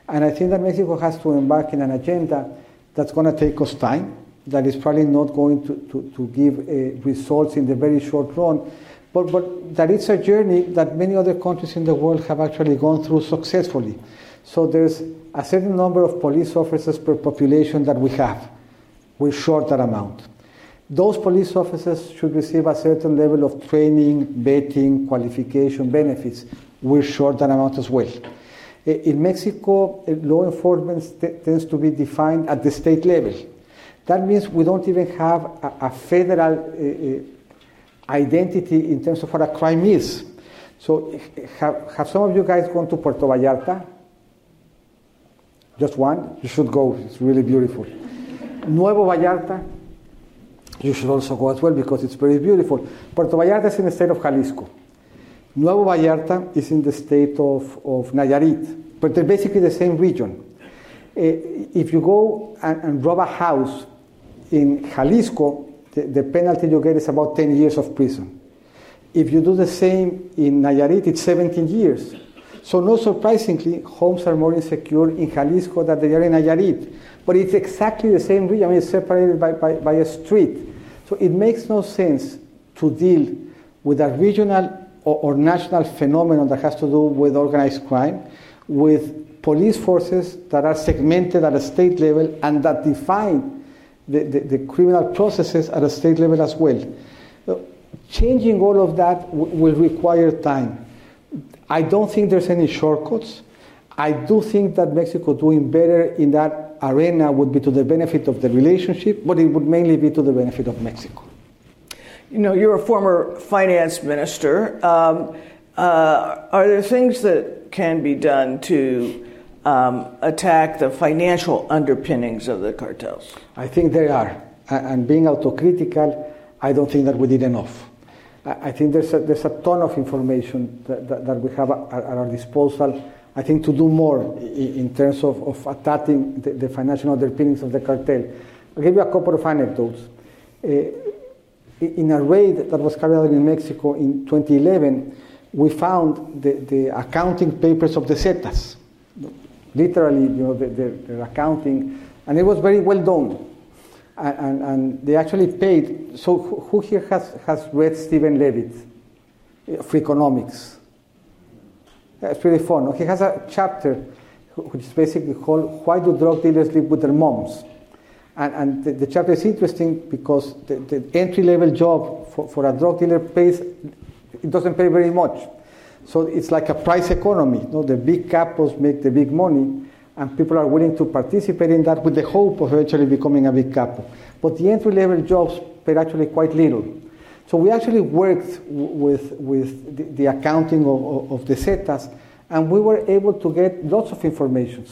And I think that Mexico has to embark in an agenda that's going to take us time, that is probably not going to, to, to give uh, results in the very short run, but, but that it's a journey that many other countries in the world have actually gone through successfully. So there's a certain number of police officers per population that we have. We're short that amount. Those police officers should receive a certain level of training, vetting, qualification, benefits. We're short that amount as well. In Mexico, law enforcement tends to be defined at the state level. That means we don't even have a, a federal uh, identity in terms of what a crime is. So, have, have some of you guys gone to Puerto Vallarta? Just one? You should go, it's really beautiful. Nuevo Vallarta, you should also go as well because it's very beautiful. Puerto Vallarta is in the state of Jalisco. Nuevo Vallarta is in the state of, of Nayarit, but they're basically the same region. Uh, if you go and, and, rob a house in Jalisco, the, the, penalty you get is about 10 years of prison. If you do the same in Nayarit, it's 17 years. So, not surprisingly, homes are more insecure in Jalisco than they are in Nayarit. But it's exactly the same region. I mean, it's separated by, by, by a street. So, it makes no sense to deal with a regional or, or national phenomenon that has to do with organized crime, with police forces that are segmented at a state level and that define the, the, the criminal processes at a state level as well. changing all of that will require time. I don't think there's any shortcuts. I do think that Mexico doing better in that arena would be to the benefit of the relationship, but it would mainly be to the benefit of Mexico. You know, you're a former finance minister. Um, uh, are there things that can be done to um, attack the financial underpinnings of the cartels? I think they are. And being autocritical, I don't think that we did enough. I think there's a, there's a ton of information that, that, that we have at, our disposal. I think to do more in, in terms of, of attacking the, the, financial underpinnings of the cartel. I'll give you a couple of anecdotes. Uh, in a raid that was carried out in Mexico in 2011, we found the, the accounting papers of the Zetas, literally, you know, the, the, the, accounting, and it was very well done. And, and, they actually paid. So, who here has, has read Steven Levitt, Freakonomics? It's really fun. He has a chapter which is basically called Why Do Drug Dealers Live with Their Moms? And, and the, the, chapter is interesting because the, the entry level job for, for a drug dealer pays, it doesn't pay very much. So it's like a price economy. You know? The big capos make the big money, and people are willing to participate in that with the hope of eventually becoming a big capo. But the entry level jobs pay actually quite little. So we actually worked with, with the, the accounting of, of, the Zetas, and we were able to get lots of information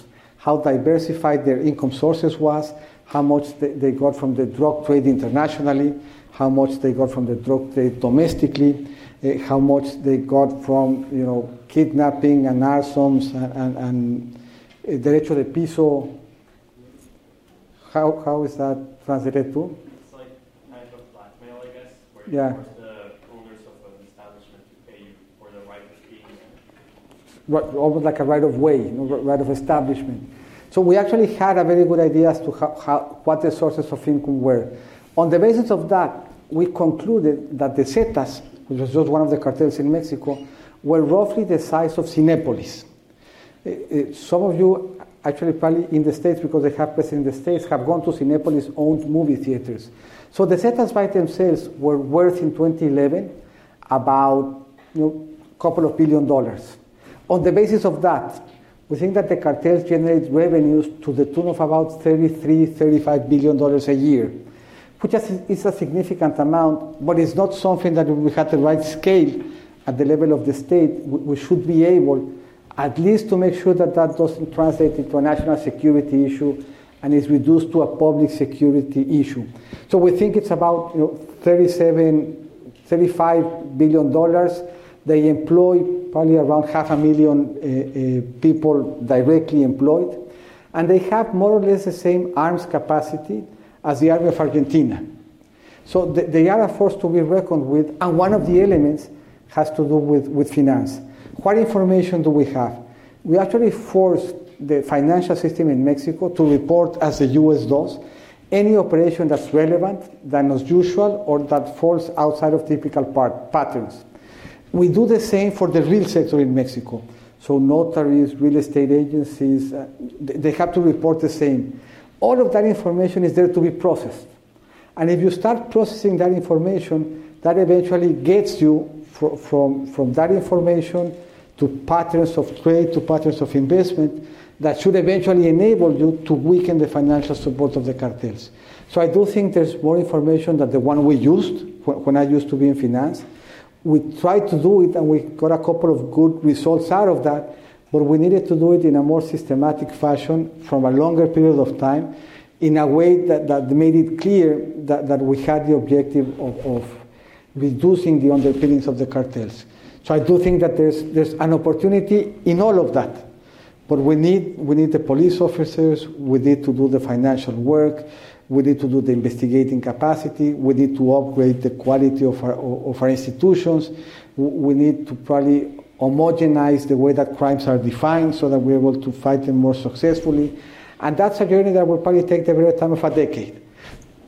how diversified their income sources was, how much they, they got from the drug trade internationally, how much they got from the drug trade domestically, uh, how much they got from you know kidnapping and arsons and, and, and uh, derecho de piso. How, how is that translated to? It's like kind of blackmail, I guess, where you yeah. force the owners of an establishment to pay you for the right of being Right, almost like a right of way, you know, right of establishment. So we actually had a very good idea as to how, how, what the sources of income were. On the basis of that, we concluded that the Zetas, which was just one of the cartels in Mexico, were roughly the size of Cinepolis. Eh, eh, some of you, actually, probably in the States, because they have presence in the States, have gone to Cinepolis owned movie theaters. So the Zetas by themselves were worth in 2011 about you know, a couple of billion dollars. On the basis of that, we think that the cartels generate revenues to the tune of about 33, 35 billion dollars a year, which is a significant amount, but it's not something that we had the right scale at the level of the state. We should be able at least to make sure that that doesn't translate into a national security issue and is reduced to a public security issue. So we think it's about you know, 37, 35 billion dollars. They employ probably around half a million uh, uh, people directly employed, and they have more or less the same arms capacity as the Army of Argentina. So th- they are a force to be reckoned with, and one of the elements has to do with, with finance. What information do we have? We actually force the financial system in Mexico to report, as the US does, any operation that's relevant, than as usual, or that falls outside of typical part, patterns. We do the same for the real sector in Mexico. So notaries, real estate agencies, uh, they have to report the same. All of that information is there to be processed. And if you start processing that information, that eventually gets you fr- from, from that information to patterns of trade, to patterns of investment that should eventually enable you to weaken the financial support of the cartels. So I do think there's more information than the one we used when I used to be in finance we tried to do it and we got a couple of good results out of that, but we needed to do it in a more systematic fashion from a longer period of time in a way that, that made it clear that, that we had the objective of, of reducing the underpinnings of the cartels. So I do think that there's, there's an opportunity in all of that. But we need, we need the police officers, we need to do the financial work, we need to do the investigating capacity. We need to upgrade the quality of our, of our institutions. We need to probably homogenize the way that crimes are defined so that we're able to fight them more successfully. And that's a journey that will probably take the very time of a decade.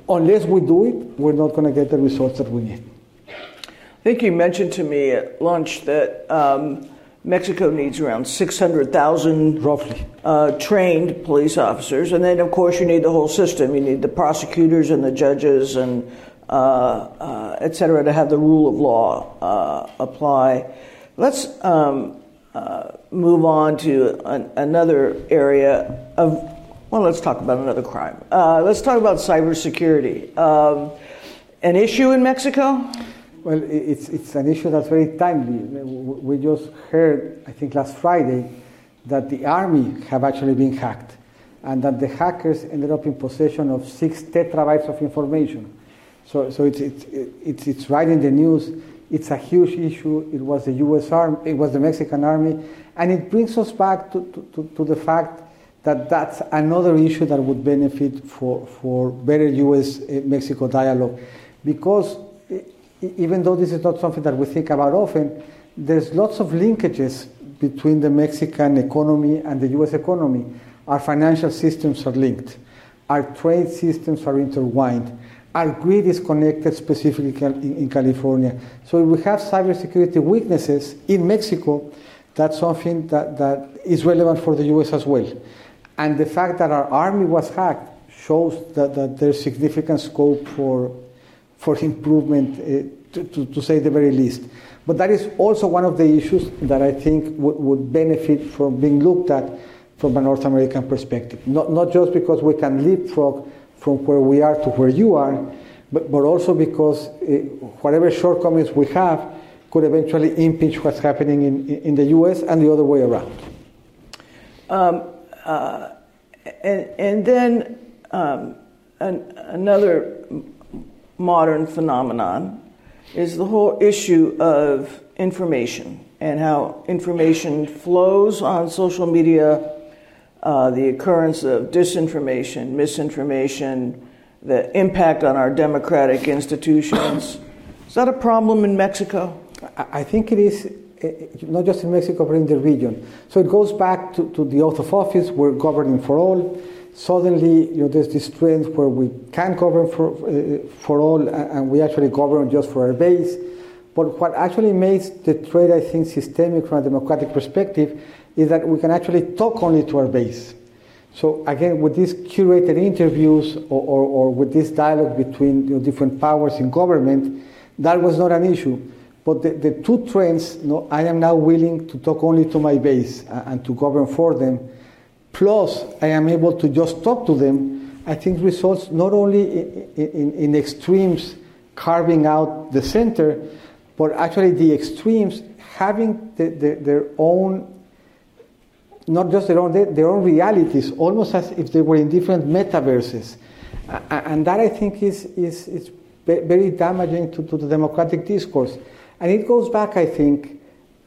Unless we do it, we're not going to get the results that we need. I think you mentioned to me at lunch that um, Mexico needs around 600,000 roughly uh, trained police officers, and then of course you need the whole system. You need the prosecutors and the judges and uh, uh, et cetera to have the rule of law uh, apply. Let's um, uh, move on to an, another area of. Well, let's talk about another crime. Uh, let's talk about cybersecurity. Um, an issue in Mexico. Well, it's, it's an issue that's very timely. We just heard, I think last Friday, that the army have actually been hacked and that the hackers ended up in possession of six terabytes of information. So, so it's, it's, it's, it's right in the news. It's a huge issue. It was the U.S. Army, it was the Mexican Army, and it brings us back to, to, to the fact that that's another issue that would benefit for, for better U.S.-Mexico eh, dialogue. Because even though this is not something that we think about often, there's lots of linkages between the Mexican economy and the US economy. Our financial systems are linked. Our trade systems are intertwined. Our grid is connected specifically in, in California. So if we have cybersecurity weaknesses in Mexico, that's something that, that is relevant for the US as well. And the fact that our army was hacked shows that, that there's significant scope for, for improvement, uh, to, to, to, say the very least. But that is also one of the issues that I think w- would benefit from being looked at from a North American perspective. Not, not just because we can leapfrog from where we are to where you are, but, but also because uh, whatever shortcomings we have could eventually impinge what's happening in, in the US and the other way around. Um, uh, and, and then um, an, another modern phenomenon is the whole issue of information and how information flows on social media, uh, the occurrence of disinformation, misinformation, the impact on our democratic institutions. Is that a problem in Mexico? I think it is eh, not just in Mexico, but in the region. So it goes back to, to the oath of office, we're governing for all. Suddenly, you know, there's this trend where we can govern for, uh, for all and we actually govern just for our base. But what actually makes the trade, I think, systemic from a democratic perspective is that we can actually talk only to our base. So again, with these curated interviews or, or, or with this dialogue between you know, different powers in government, that was not an issue. But the, the two trends, you know, I am now willing to talk only to my base and to govern for them, plus I am able to just talk to them, I think results not only in, in, in extremes carving out the center, but actually the extremes having the, the, their own not just their own, their own realities, almost as if they were in different metaverses. And that I think is, is, is very damaging to, to the democratic discourse. And it goes back, I think,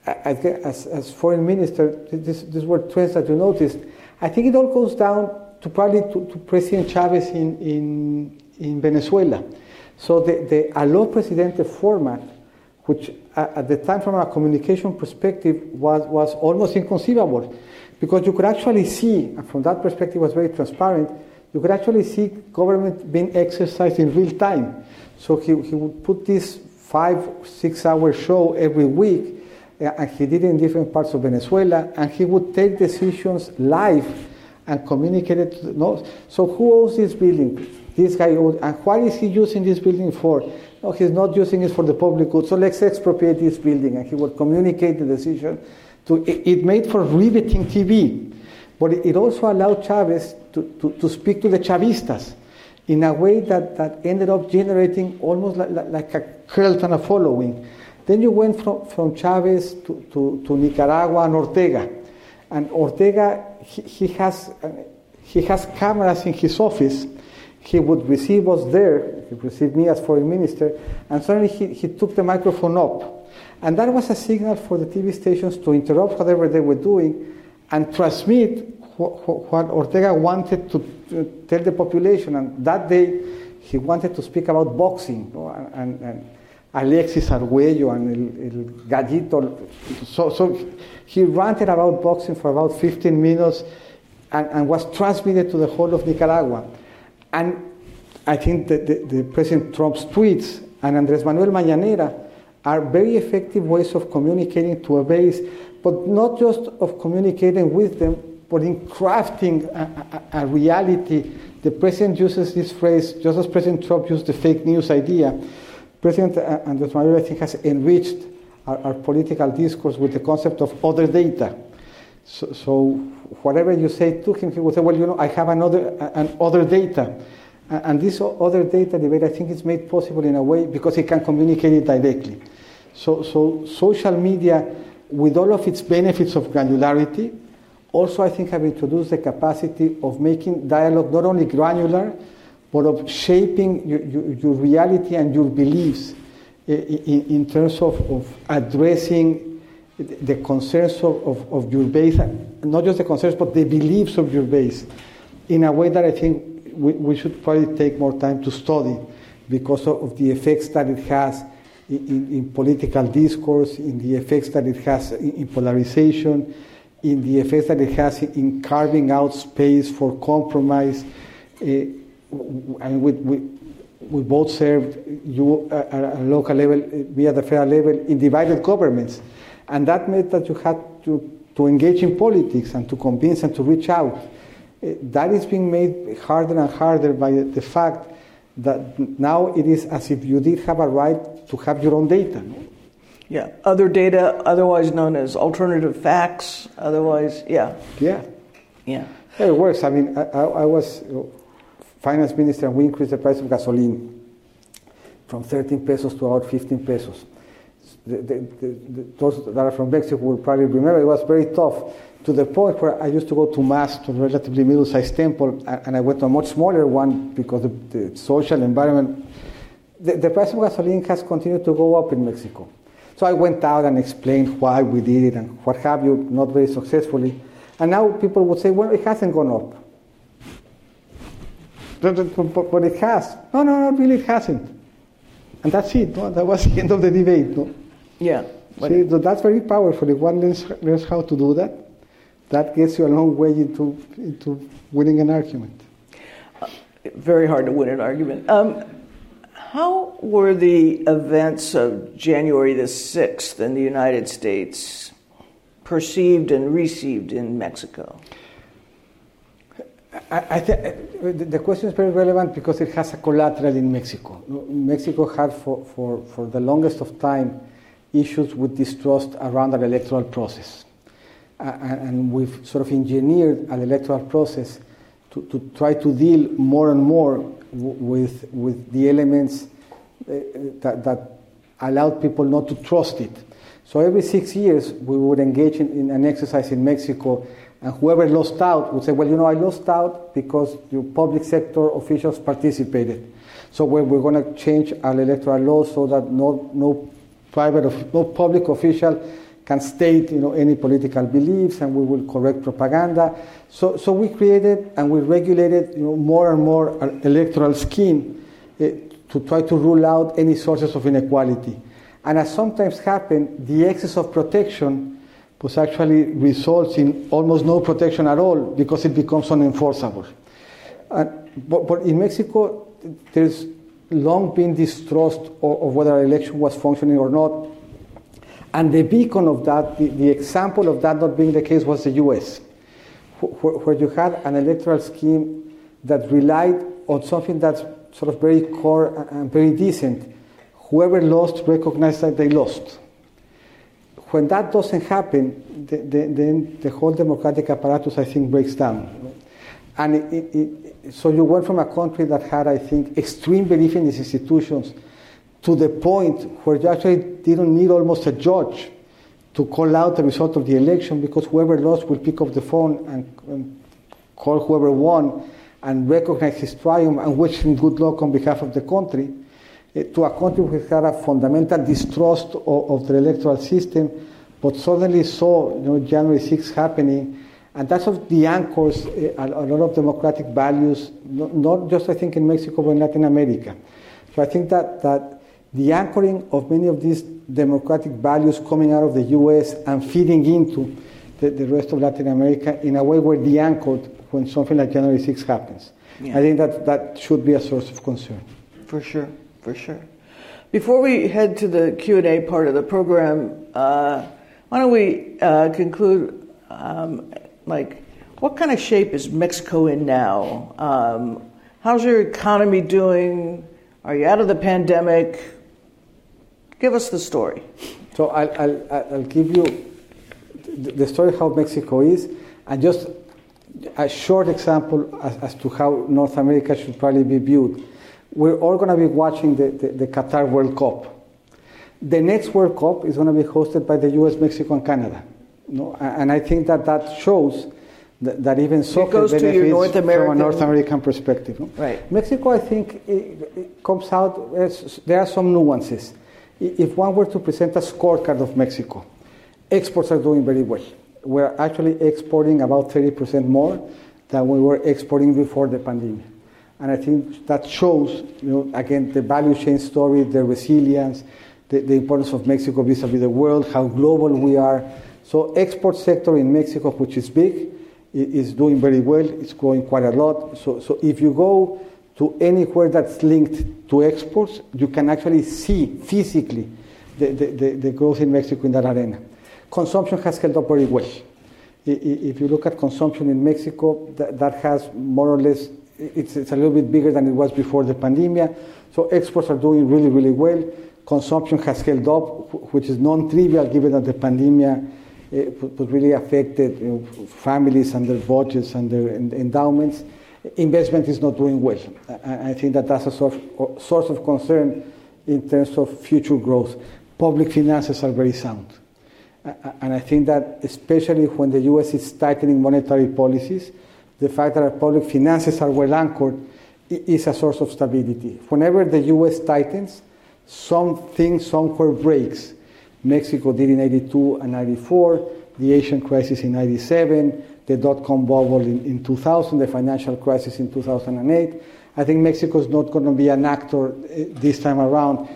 as, as foreign minister, this, these were trends that you noticed. I think it all goes down to probably to, to President Chavez in, in, in Venezuela. So the, the Aló Presidente format, which at the time from a communication perspective was, was almost inconceivable because you could actually see, and from that perspective was very transparent, you could actually see government being exercised in real time. So he, he would put this five, six hour show every week, uh, and he did it in different parts of Venezuela, and he would take decisions live and communicate it to no. So who owns this building? This guy owns, and what is he using this building for? No, he's not using it for the public good. So let's expropriate this building, and he would communicate the decision to, it made for riveting TV, but it also allowed Chavez to, to, to speak to the Chavistas in a way that, that ended up generating almost like, like a cult and a following. Then you went from, from Chavez to, to, to Nicaragua and Ortega. And Ortega, he, he, has, he has cameras in his office. He would receive us there, he received me as foreign minister, and suddenly he, he took the microphone up and that was a signal for the TV stations to interrupt whatever they were doing and transmit what Ortega wanted to uh, tell the population. And that day, he wanted to speak about boxing. And, and, Alexis Arguello and El, El Gallito. So, so he ranted about boxing for about 15 minutes and, and, was transmitted to the whole of Nicaragua. And I think that the, the President Trump's tweets and Andres Manuel Mañanera are very effective ways of communicating to a base, but not just of communicating with them, but in crafting a, a, a reality. The president uses this phrase, just as President Trump used the fake news idea. President uh, Andres Manuel, I think, has enriched our, our, political discourse with the concept of other data. So, so, whatever you say to him, he will say, well, you know, I have another, uh, an other data. And this other data debate, I think, is made possible in a way because it can communicate it directly. So, so social media, with all of its benefits of granularity, also I think have introduced the capacity of making dialogue not only granular, but of shaping your, your, your reality and your beliefs in, in terms of, of, addressing the concerns of, of, of your base, not just the concerns, but the beliefs of your base, in a way that I think we, we should probably take more time to study because of, the effects that it has in, in, political discourse, in the effects that it has in, in, polarization, in the effects that it has in carving out space for compromise, eh, I mean, we, we, we both served you at a local level eh, via the federal level in divided governments. And that meant that you had to, to engage in politics and to convince and to reach out. Eh, that is being made harder and harder by the fact that now it is as if you did have a right to have your own data. Yeah, other data, otherwise known as alternative facts, otherwise, yeah. Yeah. Yeah. It works. I mean, I, I was uh, finance minister and we increased the price of gasoline from 13 pesos to about 15 pesos. The, the, the, those that are from Mexico will probably remember it was very tough to the point where I used to go to mass to a relatively middle-sized temple, and I went to a much smaller one because the, the social environment. The, the price of gasoline has continued to go up in Mexico. So I went out and explained why we did it and what have you, not very successfully. And now people would say, well, it hasn't gone up. But, it has. No, no, no, really, it hasn't. And that's it. No? That was the end of the debate. No? Yeah. See, so that's very powerful. If one learns, learns how to do that, that gets you a long way into, into winning an argument. Uh, very hard to win an argument. Um, how were the events of January the 6th in the United States perceived and received in Mexico? I, I th- the question is very relevant because it has a collateral in Mexico. Mexico had for, for, for the longest of time issues with distrust around the electoral process. And we've sort of engineered an electoral process to, to try to deal more and more with, with the elements uh, that, that allowed people not to trust it. So every six years, we would engage in, in, an exercise in Mexico, and whoever lost out would say, Well, you know, I lost out because your public sector officials participated. So we're, we're going to change our electoral law so that no, no private, no public official can state you know, any political beliefs and we will correct propaganda. So, so we created and we regulated you know, more and more electoral scheme uh, to try to rule out any sources of inequality. And as sometimes happens, the excess of protection was actually results in almost no protection at all because it becomes unenforceable. But, but in Mexico, there's long been distrust of, of whether our election was functioning or not and the beacon of that, the, the example of that not being the case was the US, where, where you had an electoral scheme that relied on something that's sort of very core and very decent. Whoever lost recognized that they lost. When that doesn't happen, the, the, then the whole democratic apparatus, I think, breaks down. And it, it, it, so you went from a country that had, I think, extreme belief in its institutions to the point where you actually didn't need almost a judge to call out the result of the election because whoever lost will pick up the phone and, and call whoever won and recognize his triumph and wish him good luck on behalf of the country. Uh, to a country which had a fundamental distrust of, of the electoral system, but suddenly saw you know, January 6 happening. And that's of the anchors uh, a, a, lot of democratic values, not, not just I think in Mexico, but in Latin America. So I think that, that the anchoring of many of these democratic values coming out of the US and feeding into the, the rest of Latin America in a way where the anchored when something like January 6 happens. Yeah. I think that that should be a source of concern. For sure, for sure. Before we head to the Q&A part of the program, uh, why don't we uh, conclude, um, like, what kind of shape is Mexico in now? Um, how's your economy doing? Are you out of the pandemic? Give us the story. So I'll, I'll, I'll give you the story how Mexico is, and just a short example as, as, to how North America should probably be viewed. We're all going to be watching the, the, the, Qatar World Cup. The next World Cup is going to be hosted by the US, Mexico, and Canada. No, and I think that that shows that, that even soccer benefits North from a North American perspective. No? Right. Mexico, I think, it, it comes out, there are some nuances. If one were to present a scorecard of Mexico, exports are doing very well. We're actually exporting about 30% more than we were exporting before the pandemic. And I think that shows, you know, again, the value chain story, the resilience, the, the importance of Mexico vis-a-vis the world, how global we are. So export sector in Mexico, which is big, is doing very well. It's growing quite a lot. So, so if you go to anywhere that's linked to exports, you can actually see physically the, the, the, the growth in Mexico in that arena. Consumption has held up very well. If you look at consumption in Mexico, that, that has more or less, it's, it's a little bit bigger than it was before the pandemic. So exports are doing really, really well. Consumption has held up, which is non-trivial given that the pandemic uh, really affected families and their budgets and their endowments. Investment is not doing well. I think that that's a source of concern in terms of future growth. Public finances are very sound. And I think that especially when the US is tightening monetary policies, the fact that our public finances are well anchored is a source of stability. Whenever the US tightens, something somewhere breaks. Mexico did in 82 and 94, the Asian crisis in 97, the dot com bubble in, in 2000, the financial crisis in 2008. I think Mexico is not going to be an actor eh, this time around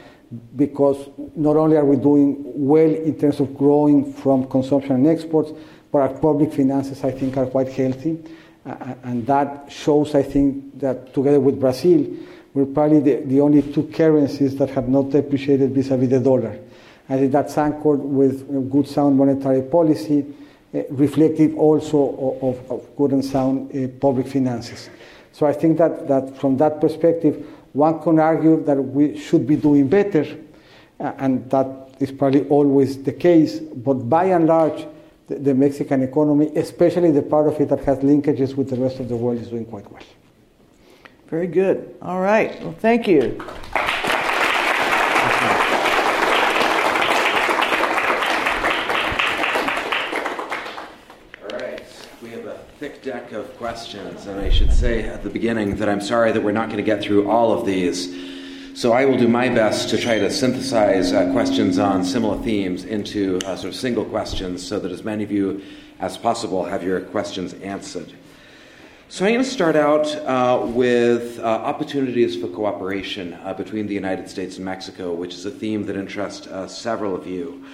because not only are we doing well in terms of growing from consumption and exports, but our public finances, I think, are quite healthy. Uh, and that shows, I think, that together with Brazil, we're probably the, the only two currencies that have not depreciated vis-a-vis the dollar. I think that's anchored with good sound monetary policy, reflective also of, of, of, good and sound uh, public finances. So I think that, that from that perspective, one can argue that we should be doing better, uh, and that is probably always the case, but by and large, the, the Mexican economy, especially the part of it that has linkages with the rest of the world, is doing quite well. Very good. All right. Well, thank you. Of questions, and I should say at the beginning that I'm sorry that we're not going to get through all of these. So I will do my best to try to synthesize uh, questions on similar themes into uh, sort of single questions so that as many of you as possible have your questions answered. So I'm going to start out uh, with uh, opportunities for cooperation uh, between the United States and Mexico, which is a theme that interests uh, several of you.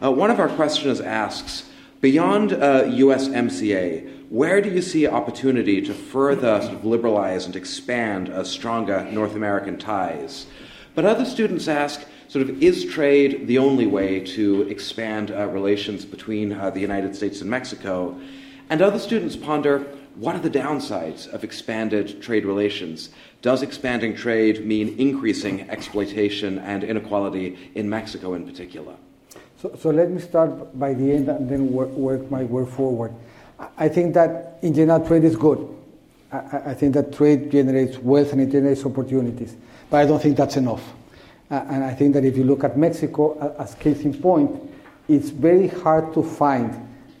one of our questioners asks, beyond USMCA, where do you see opportunity to further sort of liberalize and expand uh, stronger North American ties? But other students ask, sort of, is trade the only way to expand uh, relations between uh, the United States and Mexico? And other students ponder, what are the downsides of expanded trade relations? Does expanding trade mean increasing exploitation and inequality in Mexico in particular? So, so let me start by the end and then work, work my way forward. I think that in general trade is good. I, I, think that trade generates wealth and it generates opportunities, but I don't think that's enough. Uh, and I think that if you look at Mexico as case in point, it's very hard to find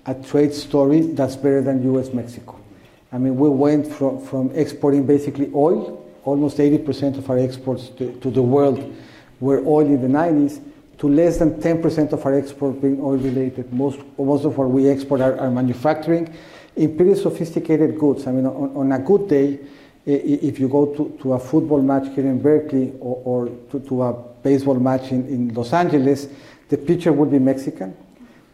a trade story that's better than U.S. Mexico. I mean, we went from, from exporting basically oil, almost 80% of our exports to, to the world were oil in the 90s, to less than 10% of our export being oil related. Most, most of what we export are, are manufacturing in pretty sophisticated goods. I mean, on, on, a good day, if you go to, to a football match here in Berkeley or, or to, to, a baseball match in, in Los Angeles, the pitcher would be Mexican.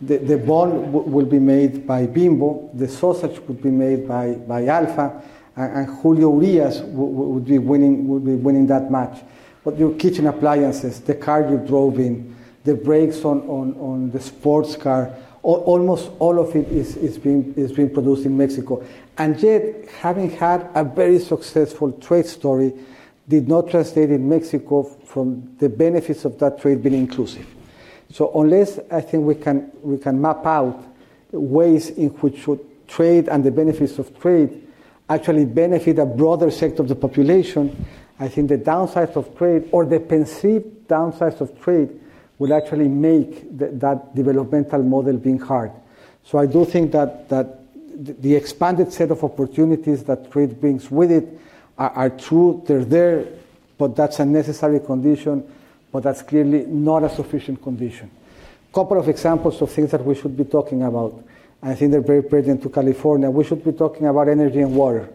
The, the ball w- will be made by Bimbo. The sausage would be made by, by Alfa. And, and Julio Urias w- would, be winning, would be winning that match but your kitchen appliances, the car you drove in, the brakes on, on, on the sports car, almost all of it is, is, being, is being produced in Mexico. And yet, having had a very successful trade story, did not translate in Mexico from the benefits of that trade being inclusive. So unless I think we can, we can map out ways in which trade and the benefits of trade actually benefit a broader sector of the population, I think the downsides of trade or the perceived downsides of trade will actually make that developmental model being hard. So I do think that, that the expanded set of opportunities that trade brings with it are, are true, they're there, but that's a necessary condition, but that's clearly not a sufficient condition. Couple of examples of things that we should be talking about. I think they're very pertinent to California. We should be talking about energy and water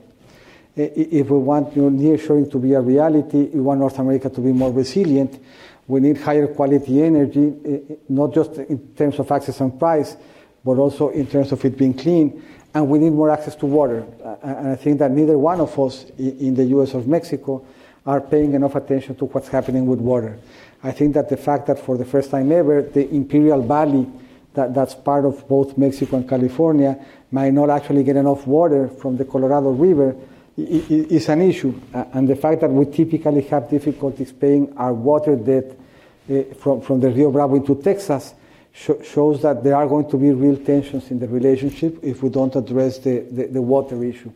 if we want nearshoring to be a reality, we want North America to be more resilient, we need higher quality energy, eh, eh, not just in terms of access and price, but also in terms of it being clean. and we need more access to water. And I think that neither one of us in the US or Mexico are paying enough attention to what's happening with water. I think that the fact that for the first time ever, the Imperial Valley, that, that's part of both Mexico and California, might not actually get enough water from the Colorado River is an issue. And the fact that we typically have difficulties paying our water debt uh, from, from the Rio Bravo into Texas shows that there are going to be real tensions in the relationship if we don't address the, the, the water issue.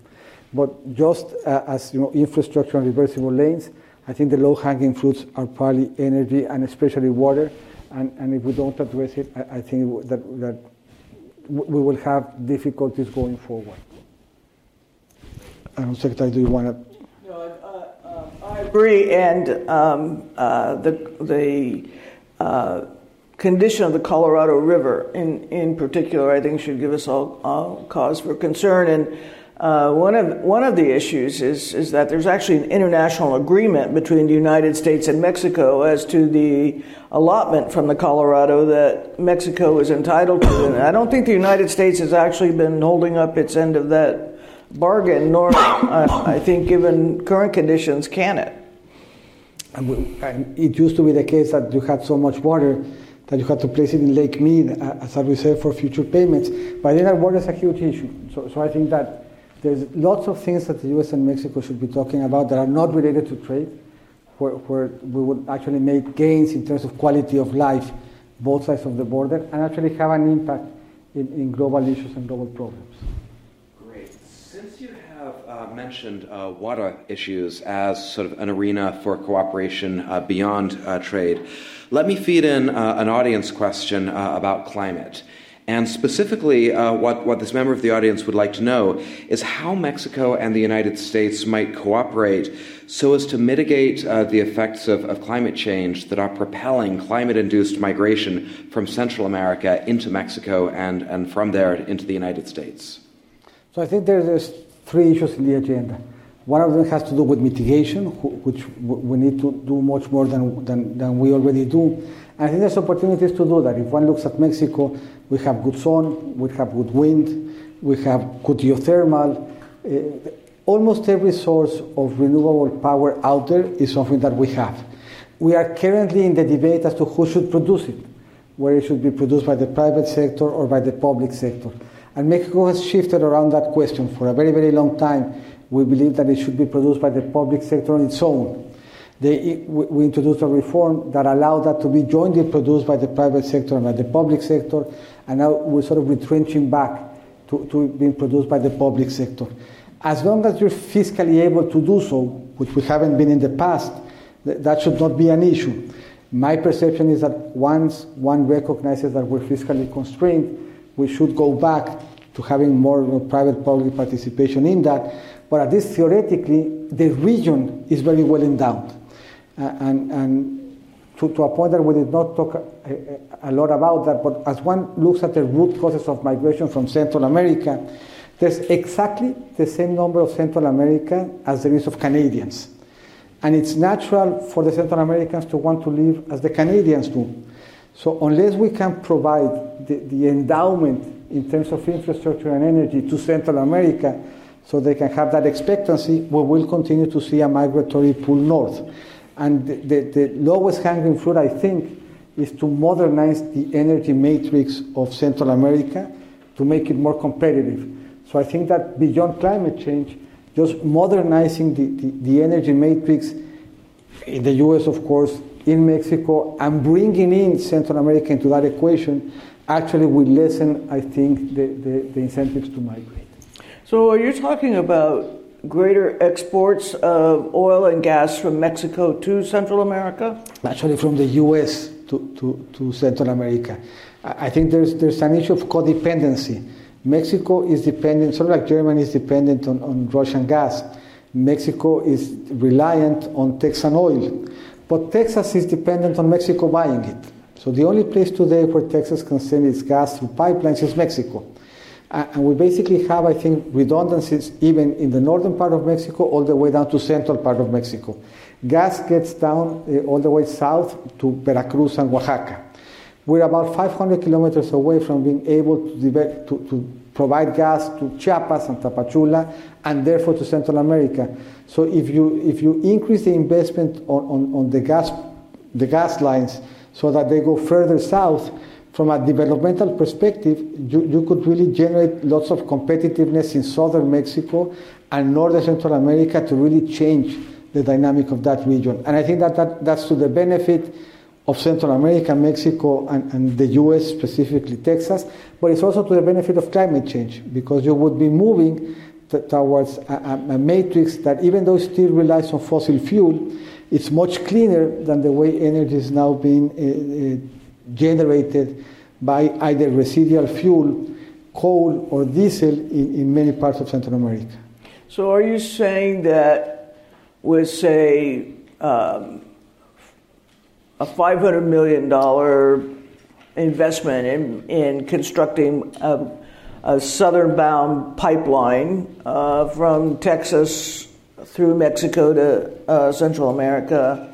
But just uh, as you know, infrastructure and reversible lanes, I think the low-hanging fruits are probably energy and especially water. And, and if we don't address it, I, I think that, that we will have difficulties going forward. I don't, Secretary, do you want to? No, uh, uh, I agree, and um, uh, the the uh, condition of the Colorado River, in in particular, I think should give us all, all cause for concern. And uh, one of one of the issues is is that there's actually an international agreement between the United States and Mexico as to the allotment from the Colorado that Mexico is entitled to. And I don't think the United States has actually been holding up its end of that bargain, nor uh, I think, given current conditions, can it. It used to be the case that you had so much water that you had to place it in Lake Mead as a reserve for future payments. But then that water is a huge issue. So, so I think that there's lots of things that the U.S. and Mexico should be talking about that are not related to trade, where, where we would actually make gains in terms of quality of life, both sides of the border, and actually have an impact in, in global issues and global problems uh, mentioned uh, water issues as sort of an arena for cooperation uh, beyond uh, trade. Let me feed in uh, an audience question uh, about climate. And specifically, what, what this member of the audience would like to know is how Mexico and the United States might cooperate so as to mitigate the effects of, of climate change that are propelling climate induced migration from Central America into Mexico and, and from there into the United States. So I think there's three issues in the agenda. One of them has to do with mitigation, which we need to do much more than, than, than we already do. And I think there's opportunities to do that. If one looks at Mexico, we have good sun, we have good wind, we have good geothermal. Uh, almost every source of renewable power out there is something that we have. We are currently in the debate as to who should produce it, whether it should be produced by the private sector or by the public sector. And Mexico has shifted around that question for a very, very long time. We believe that it should be produced by the public sector on its own. They, we introduced a reform that allowed that to be jointly produced by the private sector and by the public sector, and now we're sort of retrenching back to, to being produced by the public sector. As long as you're fiscally able to do so, which we haven't been in the past, that should not be an issue. My perception is that once one recognizes that we're fiscally constrained, we should go back to having more private public participation in that. But at least theoretically, the region is very well endowed. Uh, and, and to, to, a point that we did not talk a, a, lot about that, but as one looks at the root causes of migration from Central America, there's exactly the same number of Central America as there is of Canadians. And it's natural for the Central Americans to want to live as the Canadians do. So unless we can provide the, the endowment in terms of infrastructure and energy to Central America so they can have that expectancy, we will continue to see a migratory pull north. And the, the, the lowest hanging fruit, I think, is to modernize the energy matrix of Central America to make it more competitive. So I think that beyond climate change, just modernizing the, the, the energy matrix in the US, of course, in Mexico and bringing in Central America into that equation actually will lessen, I think, the, the, the incentives to migrate. So, are you talking about greater exports of oil and gas from Mexico to Central America? Actually, from the U.S. to, to, to Central America. I think there's, there's an issue of codependency. Mexico is dependent, sort of like Germany is dependent on, on Russian gas. Mexico is reliant on Texan oil. But Texas is dependent on Mexico buying it. So the only place today where Texas can send its gas through pipelines is Mexico. Uh, and we basically have, I think, redundancies even in the northern part of Mexico all the way down to central part of Mexico. Gas gets down uh, all the way south to Veracruz and Oaxaca. We're about 500 kilometers away from being able to, to, to provide gas to Chiapas and Tapachula and therefore to Central America. So if you, if you increase the investment on, on, on the, gas, the gas lines so that they go further south, from a developmental perspective, you, you could really generate lots of competitiveness in southern Mexico and northern Central America to really change the dynamic of that region. And I think that, that that's to the benefit of Central America, Mexico, and, and the US, specifically Texas, but it's also to the benefit of climate change because you would be moving towards a, a, a matrix that, even though it still relies on fossil fuel, it's much cleaner than the way energy is now being uh, uh, generated by either residual fuel, coal, or diesel in, in many parts of Central America. So, are you saying that with, say, um, a $500 million investment in, in constructing a, a southern bound pipeline uh, from Texas through Mexico to uh, Central America,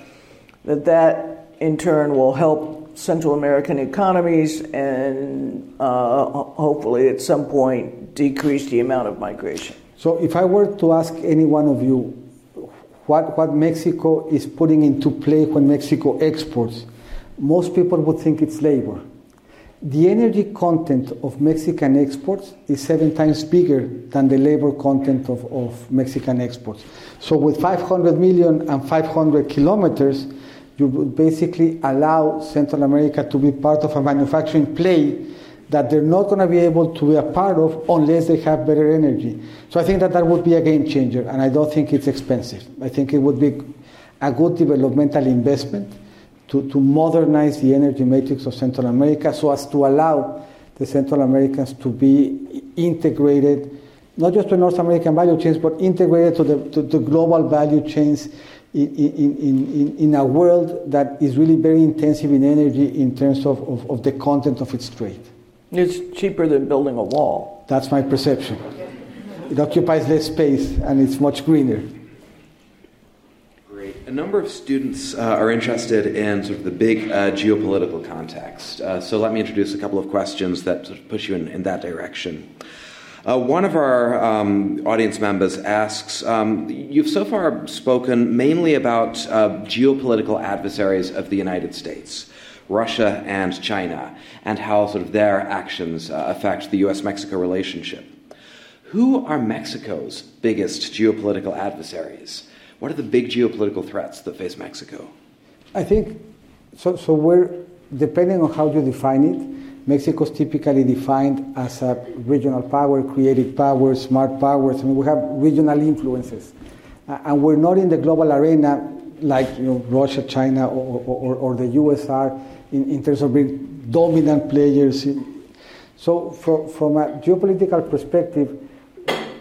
that that in turn will help Central American economies and uh, hopefully at some point decrease the amount of migration. So, if I were to ask any one of you what, what Mexico is putting into play when Mexico exports, most people would think it's labor. The energy content of Mexican exports is seven times bigger than the labor content of, of Mexican exports. So, with 500 million and 500 kilometers, you would basically allow Central America to be part of a manufacturing play that they're not going to be able to be a part of unless they have better energy. So I think that that would be a game changer, and I don't think it's expensive. I think it would be a good developmental investment to, to modernize the energy matrix of Central America so as to allow the Central Americans to be integrated, not just to North American value chains, but integrated to the, to the global value chains in, in, in, in, a world that is really very intensive in energy in terms of, of, of the content of its trade. It's cheaper than building a wall. That's my perception. It occupies less space and it's much greener. Great. A number of students uh, are interested in sort of the big uh, geopolitical context. Uh, so let me introduce a couple of questions that sort of push you in, in that direction. Uh, one of our um, audience members asks um, You've so far spoken mainly about uh, geopolitical adversaries of the United States. Russia and China, and how sort of their actions uh, affect the US Mexico relationship. Who are Mexico's biggest geopolitical adversaries? What are the big geopolitical threats that face Mexico? I think so. So we're depending on how you define it. Mexico is typically defined as a regional power, creative power, smart power. I mean, we have regional influences, uh, and we're not in the global arena like you know, Russia, China, or, or, or the US are in, in terms of being dominant players. In, so, for, from a geopolitical perspective,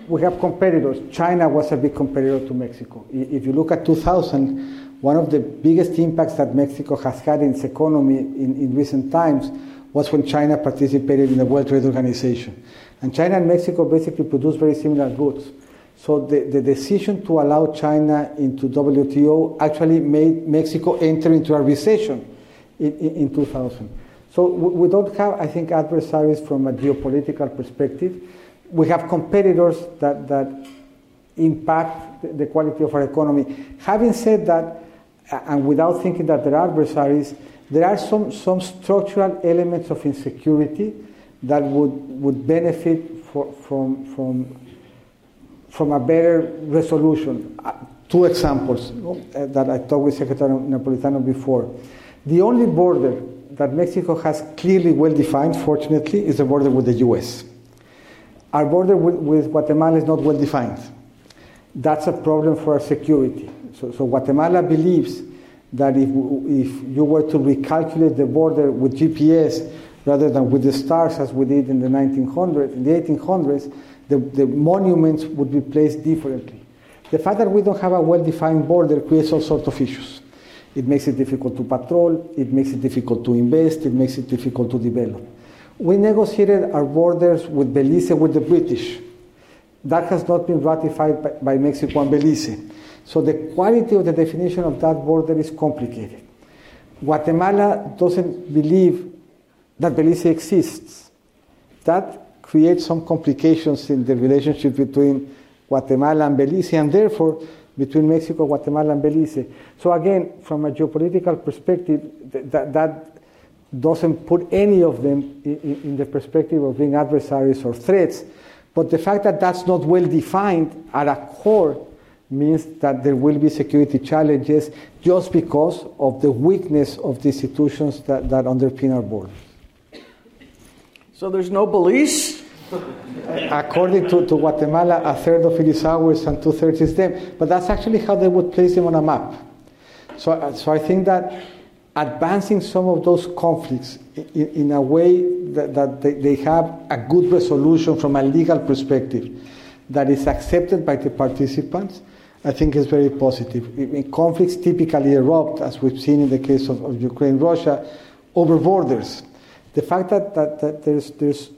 we have competitors. China was a big competitor to Mexico. If you look at 2000, one of the biggest impacts that Mexico has had in its economy in, in recent times was when China participated in the World Trade Organization. And China and Mexico basically produce very similar goods. So the, the decision to allow China into WTO actually made Mexico enter into a recession in, in, in 2000. So we don't have, I think, adversaries from a geopolitical perspective. We have competitors that, that impact the quality of our economy. Having said that, and without thinking that there are adversaries, there are some, some structural elements of insecurity that would, would benefit for, from, from, from a better resolution. Uh, two examples uh, that I talked with Secretary Napolitano before. The only border that Mexico has clearly well defined, fortunately, is the border with the US. Our border with, with Guatemala is not well defined. That's a problem for our security. So, so Guatemala believes that if, if you were to recalculate the border with GPS rather than with the stars as we did in the 1900s, in the 1800s, the, the monuments would be placed differently. The fact that we don't have a well defined border creates all sorts of issues. It makes it difficult to patrol, it makes it difficult to invest, it makes it difficult to develop. We negotiated our borders with Belize with the British. That has not been ratified by, by Mexico and Belize. So the quality of the definition of that border is complicated. Guatemala doesn't believe that Belize exists. That creates some complications in the relationship between Guatemala and Belize, and therefore between Mexico, Guatemala, and Belize. So again, from a geopolitical perspective, that, that doesn't put any of them in, in, the perspective of being adversaries or threats. But the fact that that's not well defined at a core means that there will be security challenges just because of the weakness of the institutions that, that underpin our borders. So there's no Belize? According to, to Guatemala, a third of it is ours and two thirds is them. But that's actually how they would place them on a map. So, uh, so I think that advancing some of those conflicts in, in a way that, that they, they have a good resolution from a legal perspective that is accepted by the participants, I think is very positive. conflicts typically erupt, as we've seen in the case of, of Ukraine, Russia, over borders. The fact that, that, that there's, there's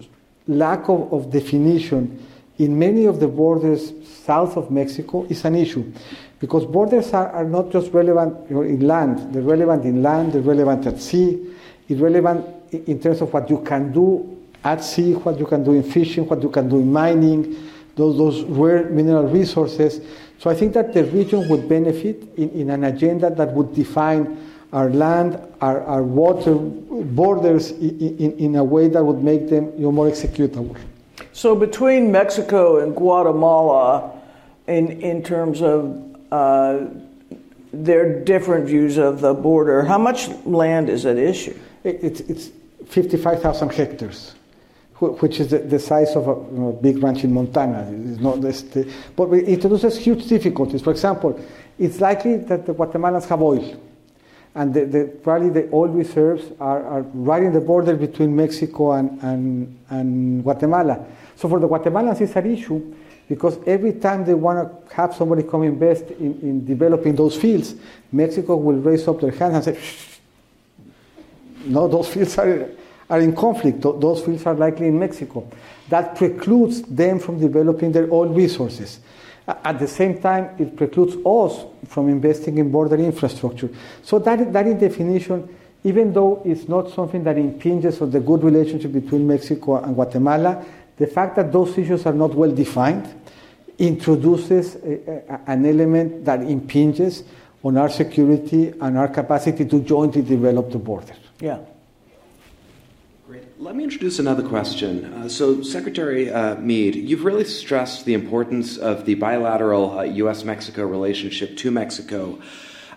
lack of, of definition in many of the borders south of Mexico is an issue. Because borders are, are not just relevant in land, they're relevant in land, they're relevant at sea, it's relevant in terms of what you can do at sea, what you can do in fishing, what you can do in mining, those, those rare mineral resources. So I think that the region would benefit in, in an agenda that would define our land, our, our water borders in, in, a way that would make them you know, more executable. So between Mexico and Guatemala, in, in terms of uh, their different views of the border, how much land is at issue? It, it's, it's 55,000 hectares which is the, the size of a you know, big ranch in Montana. It's not the, but it introduces huge difficulties. For example, it's likely that the Guatemalans have oil and the, the, probably the oil reserves are, are, right in the border between Mexico and, and, and Guatemala. So for the Guatemalans, it's an issue because every time they want to have somebody come invest in, in developing those fields, Mexico will raise up their hands and say, no, those fields are, are in conflict. Those fields are likely in Mexico. That precludes them from developing their oil resources. At the same time, it precludes us from investing in border infrastructure. So that, that in definition, even though it's not something that impinges on the good relationship between Mexico and Guatemala, the fact that those issues are not well defined introduces a, a, an element that impinges on our security and our capacity to jointly develop the border. Yeah. Let me introduce another question. Uh, so, Secretary uh, Meade, you've really stressed the importance of the bilateral uh, U.S. Mexico relationship to Mexico.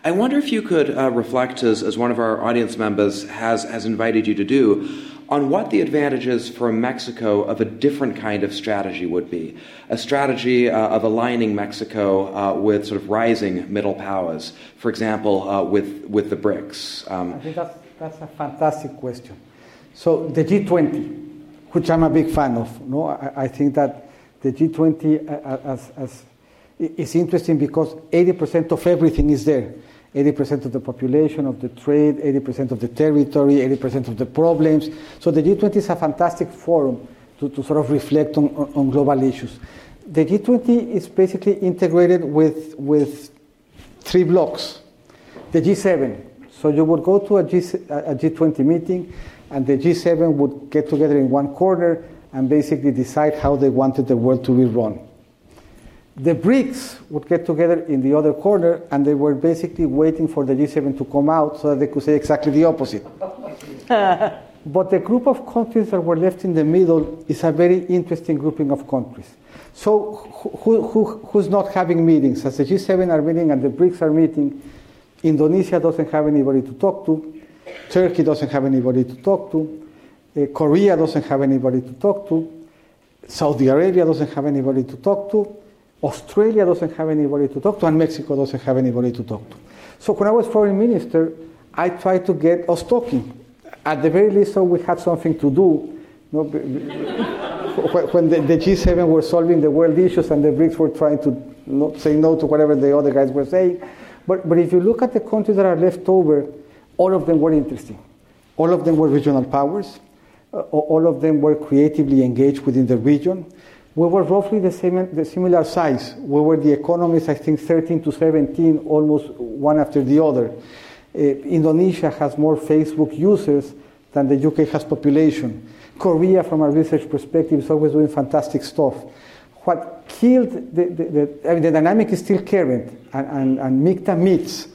I wonder if you could uh, reflect, as, as one of our audience members has, has invited you to do, on what the advantages for Mexico of a different kind of strategy would be. A strategy uh, of aligning Mexico uh, with sort of rising middle powers, for example, with, with the BRICS. Um, I think that's, that's a fantastic question. So the G20, which I'm a big fan of, no, I, I think that the G20 uh, uh, as, as is interesting because 80% of everything is there. 80% of the population, of the trade, 80% of the territory, 80% of the problems. So the G20 is a fantastic forum to, to sort of reflect on, on, on global issues. The G20 is basically integrated with, with three blocks. The G7. So you would go to a, G, a G20 meeting, and the G7 would get together in one corner and basically decide how they wanted the world to be run. The BRICS would get together in the other corner and they were basically waiting for the G7 to come out so that they could say exactly the opposite. but the group of countries that were left in the middle is a very interesting grouping of countries. So, who, who, who's not having meetings? As the G7 are meeting and the BRICS are meeting, Indonesia doesn't have anybody to talk to. Turkey doesn't have anybody to talk to. Uh, Korea doesn't have anybody to talk to. Saudi Arabia doesn't have anybody to talk to. Australia doesn't have anybody to talk to. And Mexico doesn't have anybody to talk to. So when I was foreign minister, I tried to get us talking. At the very least, so we had something to do. You know, when the, the, G7 were solving the world issues and the BRICS were trying to say no to whatever the other guys were saying. But, but if you look at the countries that are left over, all of them were interesting. All of them were regional powers. Uh, all of them were creatively engaged within the region. We were roughly the same, the similar size. We were the economies, I think, 13 to 17, almost one after the other. Uh, Indonesia has more Facebook users than the UK has population. Korea, from a research perspective, is always doing fantastic stuff. What killed the, the, the I mean, the dynamic is still current, and, and, and MIKTA meets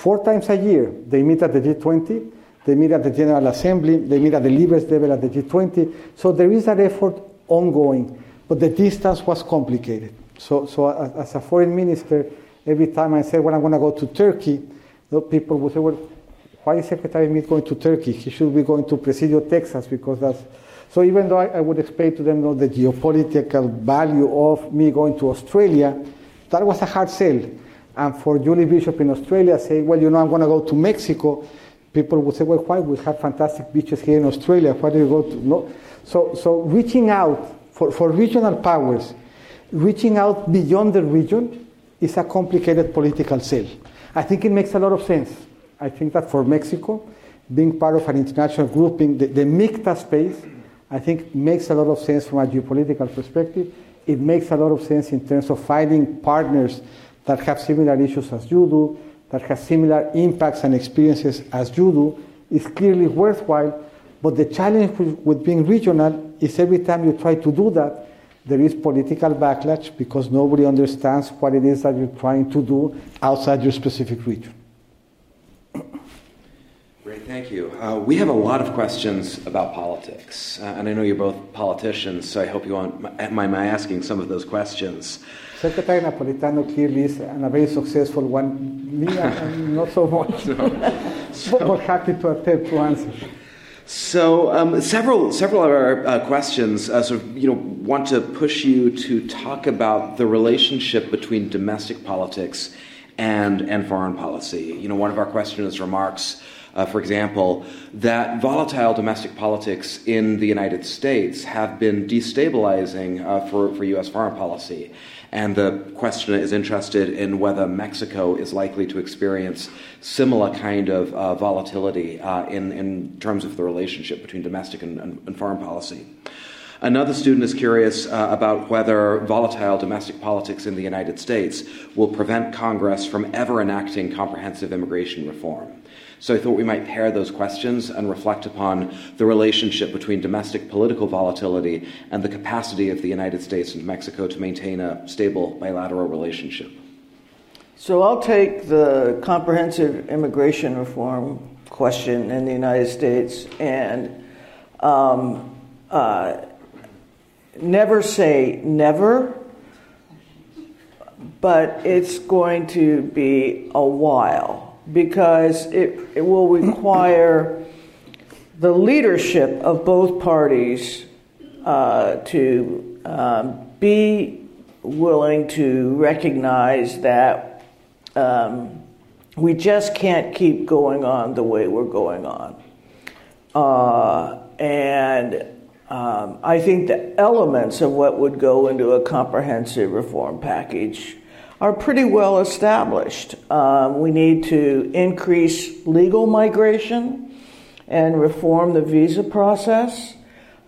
four times a year. They meet at the G20, they meet at the General Assembly, they meet at the leaders level at the G20. So there is that effort ongoing, but the distance was complicated. So, so as a foreign minister, every time I said, well, I'm going to go to Turkey, people would say, well, why is Secretary Meade going to Turkey? He should be going to Presidio, Texas, because that's. So even though I, I would explain to them you know, the geopolitical value of me going to Australia, that was a hard sell. And for Julie Bishop in Australia saying, well, you know, I'm going to go to Mexico, people would say, well, why? We have fantastic beaches here in Australia. Why do you go to? No. So, so reaching out for, for regional powers, reaching out beyond the region is a complicated political sell. I think it makes a lot of sense. I think that for Mexico, being part of an international grouping, the, the MIKTA space, I think makes a lot of sense from a geopolitical perspective. It makes a lot of sense in terms of finding partners that have similar issues as you do, that have similar impacts and experiences as you do, is clearly worthwhile. But the challenge with, being regional is every time you try to do that, there is political backlash because nobody understands what it is that you're trying to do outside your specific region. Great, thank you. Uh, we have a lot of questions about politics, uh, and I know you're both politicians, so I hope you won't mind my asking some of those questions. Secretary Napolitano clearly is and a very successful one. Me, I'm not so much. so, so, but happy to attempt to answer. So, um, several several of our uh, questions uh, sort of you know want to push you to talk about the relationship between domestic politics and and foreign policy. You know, one of our questioners remarks uh, for example, that volatile domestic politics in the United States have been destabilizing uh, for, for U.S. foreign policy. And the questioner is interested in whether Mexico is likely to experience similar kind of uh, volatility uh, in, in terms of the relationship between domestic and, and, and foreign policy. Another student is curious uh, about whether volatile domestic politics in the United States will prevent Congress from ever enacting comprehensive immigration reform. So I thought we might pair those questions and reflect upon the relationship between domestic political volatility and the capacity of the United States and Mexico to maintain a stable bilateral relationship. So I'll take the comprehensive immigration reform question in the United States and um, uh, never say never, but it's going to be a while because it, it will require the leadership of both parties uh, to um, be willing to recognize that um, we just can't keep going on the way we're going on. Uh, and um, I think the elements of what would go into a comprehensive reform package are pretty well established. Um, we need to increase legal migration and reform the visa process.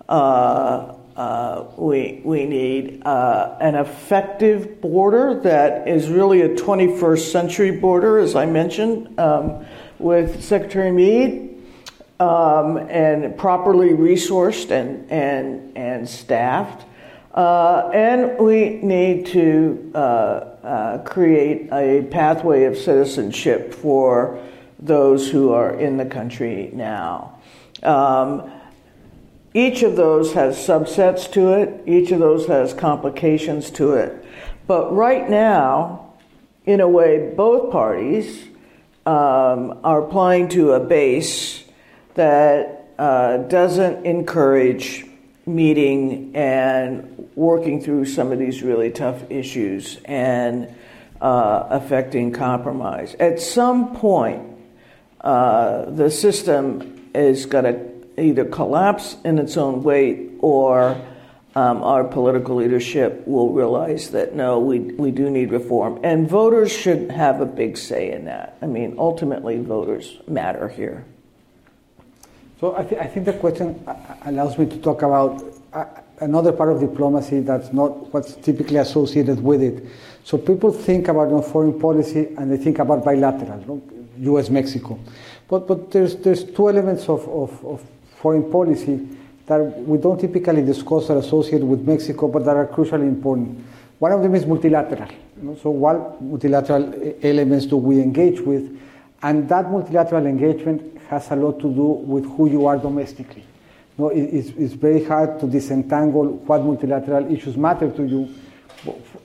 Uh, uh, we, we need uh, an effective border that is really a 21st century border, as I mentioned um, with Secretary Meade. Um, and properly resourced and, and, and staffed. Uh, and we need to uh, create a pathway of citizenship for those who are in the country now. Um, each of those has subsets to it, each of those has complications to it. But right now, in a way, both parties um, are applying to a base that uh, doesn't encourage meeting and working through some of these really tough issues and uh, affecting compromise. At some point, uh, the system is going to either collapse in its own weight or um, our political leadership will realize that no, we, we do need reform. And voters should have a big say in that. I mean, ultimately, voters matter here. So I, th- I think the question allows me to talk about uh, another part of diplomacy that's not what's typically associated with it. So people think about you know, foreign policy and they think about bilateral, you know, U.S. Mexico, but but there's there's two elements of, of, of foreign policy that we don't typically discuss that are associated with Mexico, but that are crucially important. One of them is multilateral. You know, so what multilateral elements do we engage with? And that multilateral engagement has a lot to do with who you are domestically. It, it's, it's, very hard to disentangle what multilateral issues matter to you,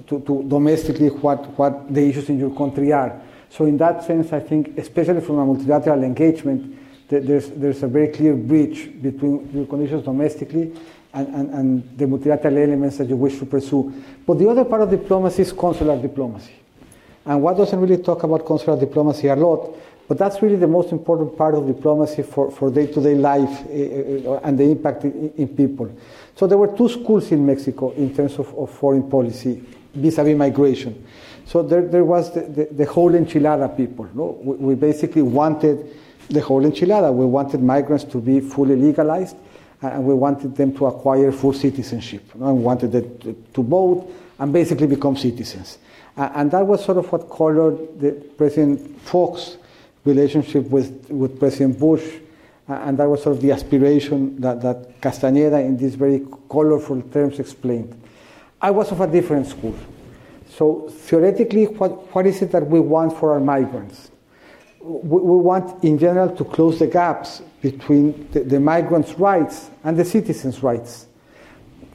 to, to domestically what, what the issues in your country are. So in that sense, I think, especially from a multilateral engagement, there's, there's a very clear bridge between your conditions domestically and, and, and, the multilateral elements that you wish to pursue. But the other part of diplomacy is consular diplomacy. And what doesn't really talk about consular diplomacy a lot, but that's really the most important part of diplomacy for, for day-to-day life uh, and the impact in, people. So there were two schools in Mexico in terms of, of foreign policy vis-a-vis migration. So there, there was the, the, the whole enchilada people. No? We, we basically wanted the whole enchilada. We wanted migrants to be fully legalized, and we wanted them to acquire full citizenship. Know, and wanted them to vote and basically become citizens. and that was sort of what colored the President Fox relationship with, with President Bush, and that was sort of the aspiration that, that Castañeda, in these very colorful terms, explained. I was of a different school. So theoretically, what, what is it that we want for our migrants? we, we want, in general, to close the gaps between the, the migrants' rights and the citizens' rights.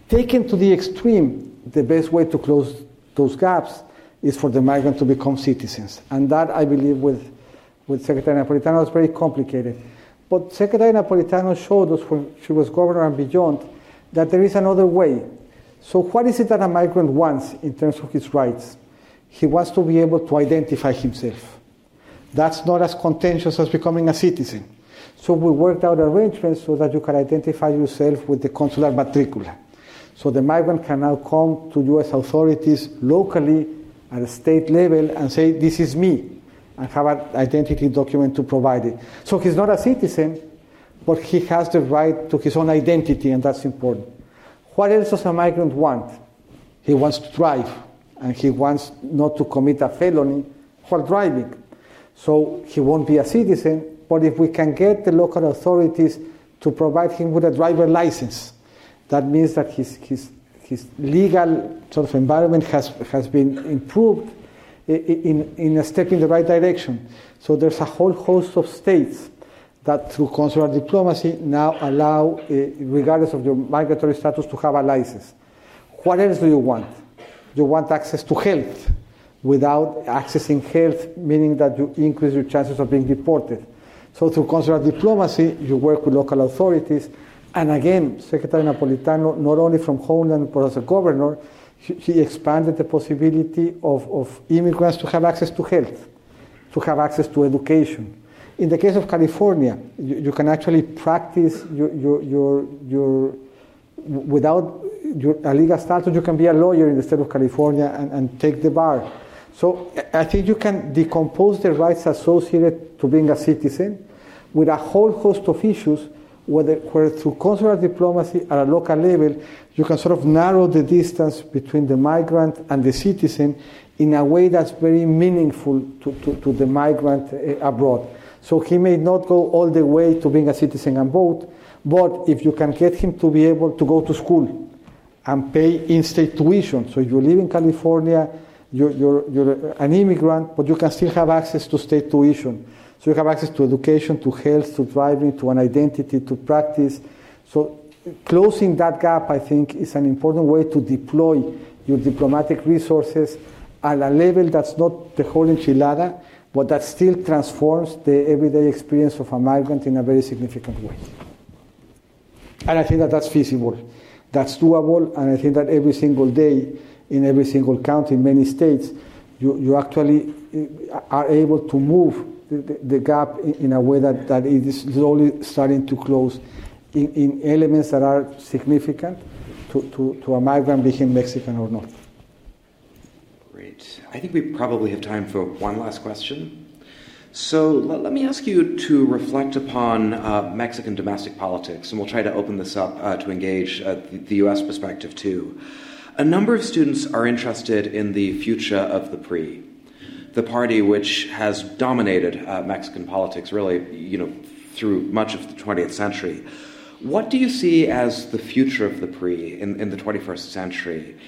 Taken to the extreme, the best way to close those gaps is for the migrant to become citizens. And that, I believe, with, with Secretary Napolitano was very complicated. But Secretary Napolitano showed us when she was governor and beyond that there is another way. So, what is it that a migrant wants in terms of his rights? He wants to be able to identify himself. That's not as contentious as becoming a citizen. So we worked out arrangements so that you can identify yourself with the consular matricula. So the migrant can now come to U.S. authorities locally at a state level and say, This is me, and have an identity document to provide it. So he's not a citizen, but he has the right to his own identity, and that's important. What else does a migrant want? He wants to drive, and he wants not to commit a felony while driving. So he won't be a citizen, but if we can get the local authorities to provide him with a driver license, that means that his, his, his legal sort of environment has, has been improved in, in a step in the right direction. So there's a whole host of states that through consular diplomacy now allow, uh, regardless of your migratory status, to have a license. What else do you want? You want access to health without accessing health, meaning that you increase your chances of being deported. So through consular diplomacy, you work with local authorities. And again, Secretary Napolitano, not only from Homeland, but as a governor, he expanded the possibility of, of immigrants to have access to health, to have access to education. In the case of California, you, you can actually practice your, your, your, your without your, a legal status, you can be a lawyer in the state of California and, and take the bar. So I think you can decompose the rights associated to being a citizen with a whole host of issues where, where through consular diplomacy at a local level, you can sort of narrow the distance between the migrant and the citizen in a way that's very meaningful to, to, to the migrant uh, abroad. So he may not go all the way to being a citizen and vote, but if you can get him to be able to go to school and pay in-state tuition, so if you live in California, you're, you're, you're an immigrant, but you can still have access to state tuition. So you have access to education, to health, to driving, to an identity, to practice. So closing that gap, I think, is an important way to deploy your diplomatic resources at a level that's not the whole enchilada, but that still transforms the everyday experience of a migrant in a very significant way. And I think that that's feasible, that's doable, and I think that every single day in every single county in many states, you, you actually uh, are able to move the, gap in, in, a way that, that it is slowly starting to close in, in elements that are significant to, to, to a migrant being Mexican or not. Great. I think we probably have time for one last question. So let, let me ask you to reflect upon uh, Mexican domestic politics, and we'll try to open this up uh, to engage uh, the, the U.S. perspective too. A number of students are interested in the future of the PRI, the party which has dominated uh, Mexican politics really, you know, through much of the 20th century. What do you see as the future of the PRI in, in the 21st century?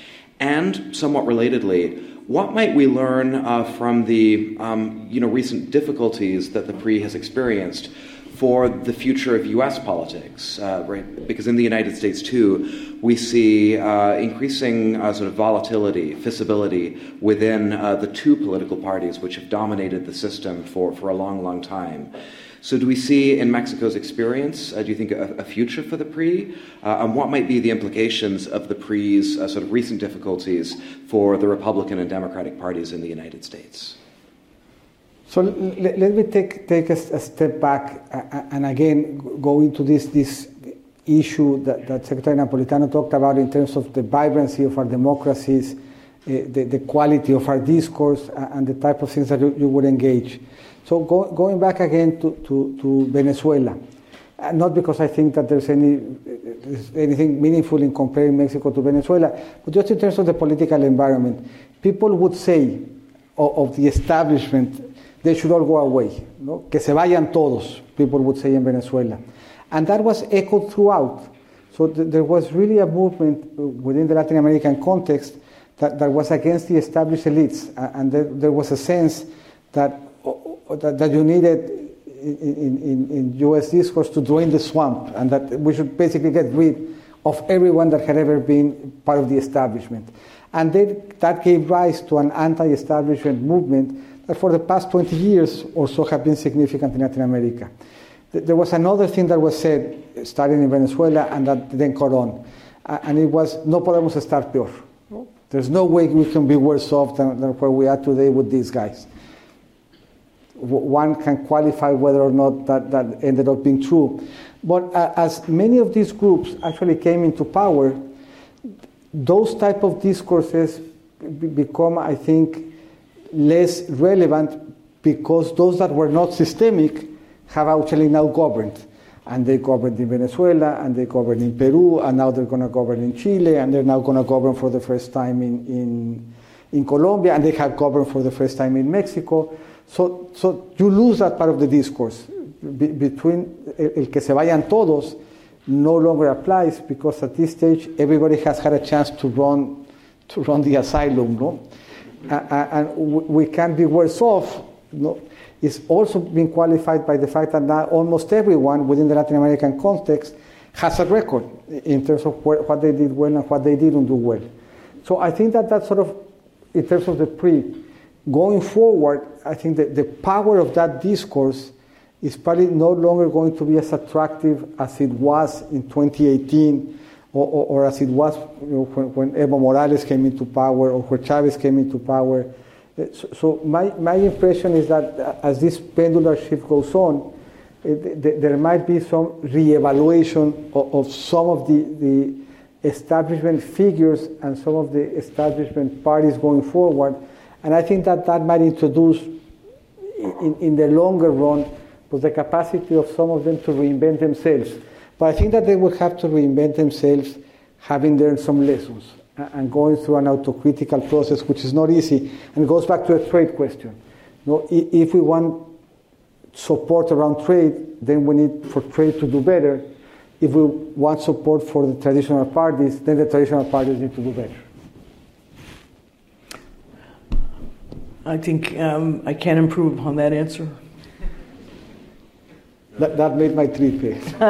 And somewhat relatedly, what might we learn uh, from the um, you know, recent difficulties that the PRI has experienced for the future of U.S. politics? Uh, right? Because in the United States, too, we see uh, increasing uh, sort of volatility, fissability within uh, the two political parties which have dominated the system for, for a long, long time. So, do we see in Mexico's experience, uh, do you think, a, a, future for the PRI? Uh, and what might be the implications of the PRI's sort of recent difficulties for the Republican and Democratic parties in the United States? So, let, let me take, take a, a, step back and again go into this, this issue that, that Secretary Napolitano talked about in terms of the vibrancy of our democracies, uh, the, the quality of our discourse, and the type of things that you, you would engage. So go, going back again to, to, to Venezuela, uh, not because I think that there's any anything meaningful in comparing Mexico to Venezuela, but just in terms of the political environment, people would say of, of the establishment they should all go away, ¿no? que se vayan todos, people would say in Venezuela. And that was echoed throughout. So th- there was really a movement uh, within the Latin American context that, that was against the established elites, and there, there was a sense that that, that you needed in, in, in U.S. discourse to drain the swamp, and that we should basically get rid of everyone that had ever been part of the establishment. And then that gave rise to an anti-establishment movement for the past 20 years or so have been significant in Latin America. There was another thing that was said, starting in Venezuela, and that then caught on. And it was, no podemos estar peor. There's no way we can be worse off than, than where we are today with these guys one can qualify whether or not that, that ended up being true. But uh, as many of these groups actually came into power, those type of discourses become, I think, less relevant because those that were not systemic have actually now governed. And they governed in Venezuela, and they governed in Peru, and now they're going to govern in Chile, and they're now going to govern for the first time in, in, in Colombia, and they have governed for the first time in Mexico. So, so you lose that part of the discourse. Be, between el que se vayan todos no longer applies because at this stage everybody has had a chance to run, to run the asylum. No? And we can be worse off. No? It's also being qualified by the fact that now almost everyone within the Latin American context has a record in terms of what they did well and what they didn't do well. So I think that that sort of, in terms of the PRI, going forward, I think that the power of that discourse is probably no longer going to be as attractive as it was in 2018 or, or, or as it was you know, when, when, Evo Morales came into power or when Chavez came into power. Uh, so, so my, my impression is that uh, as this pendular shift goes on, it, there might be some reevaluation of, of some of the, the establishment figures and some of the establishment parties going forward and I think that that might introduce, in, in the longer run, the capacity of some of them to reinvent themselves. But I think that they will have to reinvent themselves having learned some lessons and going through an autocritical process, which is not easy. And it goes back to a trade question. Know, if we want support around trade, then we need for trade to do better. If we want support for the traditional parties, then the traditional parties need to do better. I think um, I can't improve upon that answer. That, that made my trip.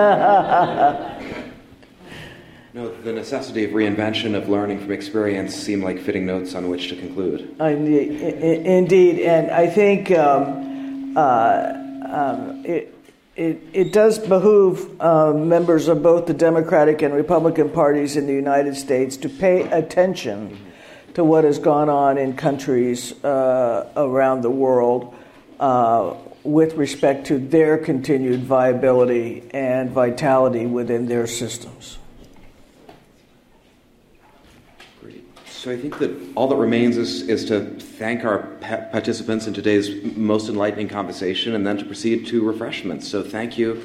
no, the necessity of reinvention, of learning from experience, seem like fitting notes on which to conclude. indeed, and I think um, uh, um, it, it, it does behoove uh, members of both the Democratic and Republican parties in the United States to pay attention to what has gone on in countries uh, around the world uh, with respect to their continued viability and vitality within their systems. So I think that all that remains is, is to thank our participants in today's most enlightening conversation and then to proceed to refreshments. So thank you.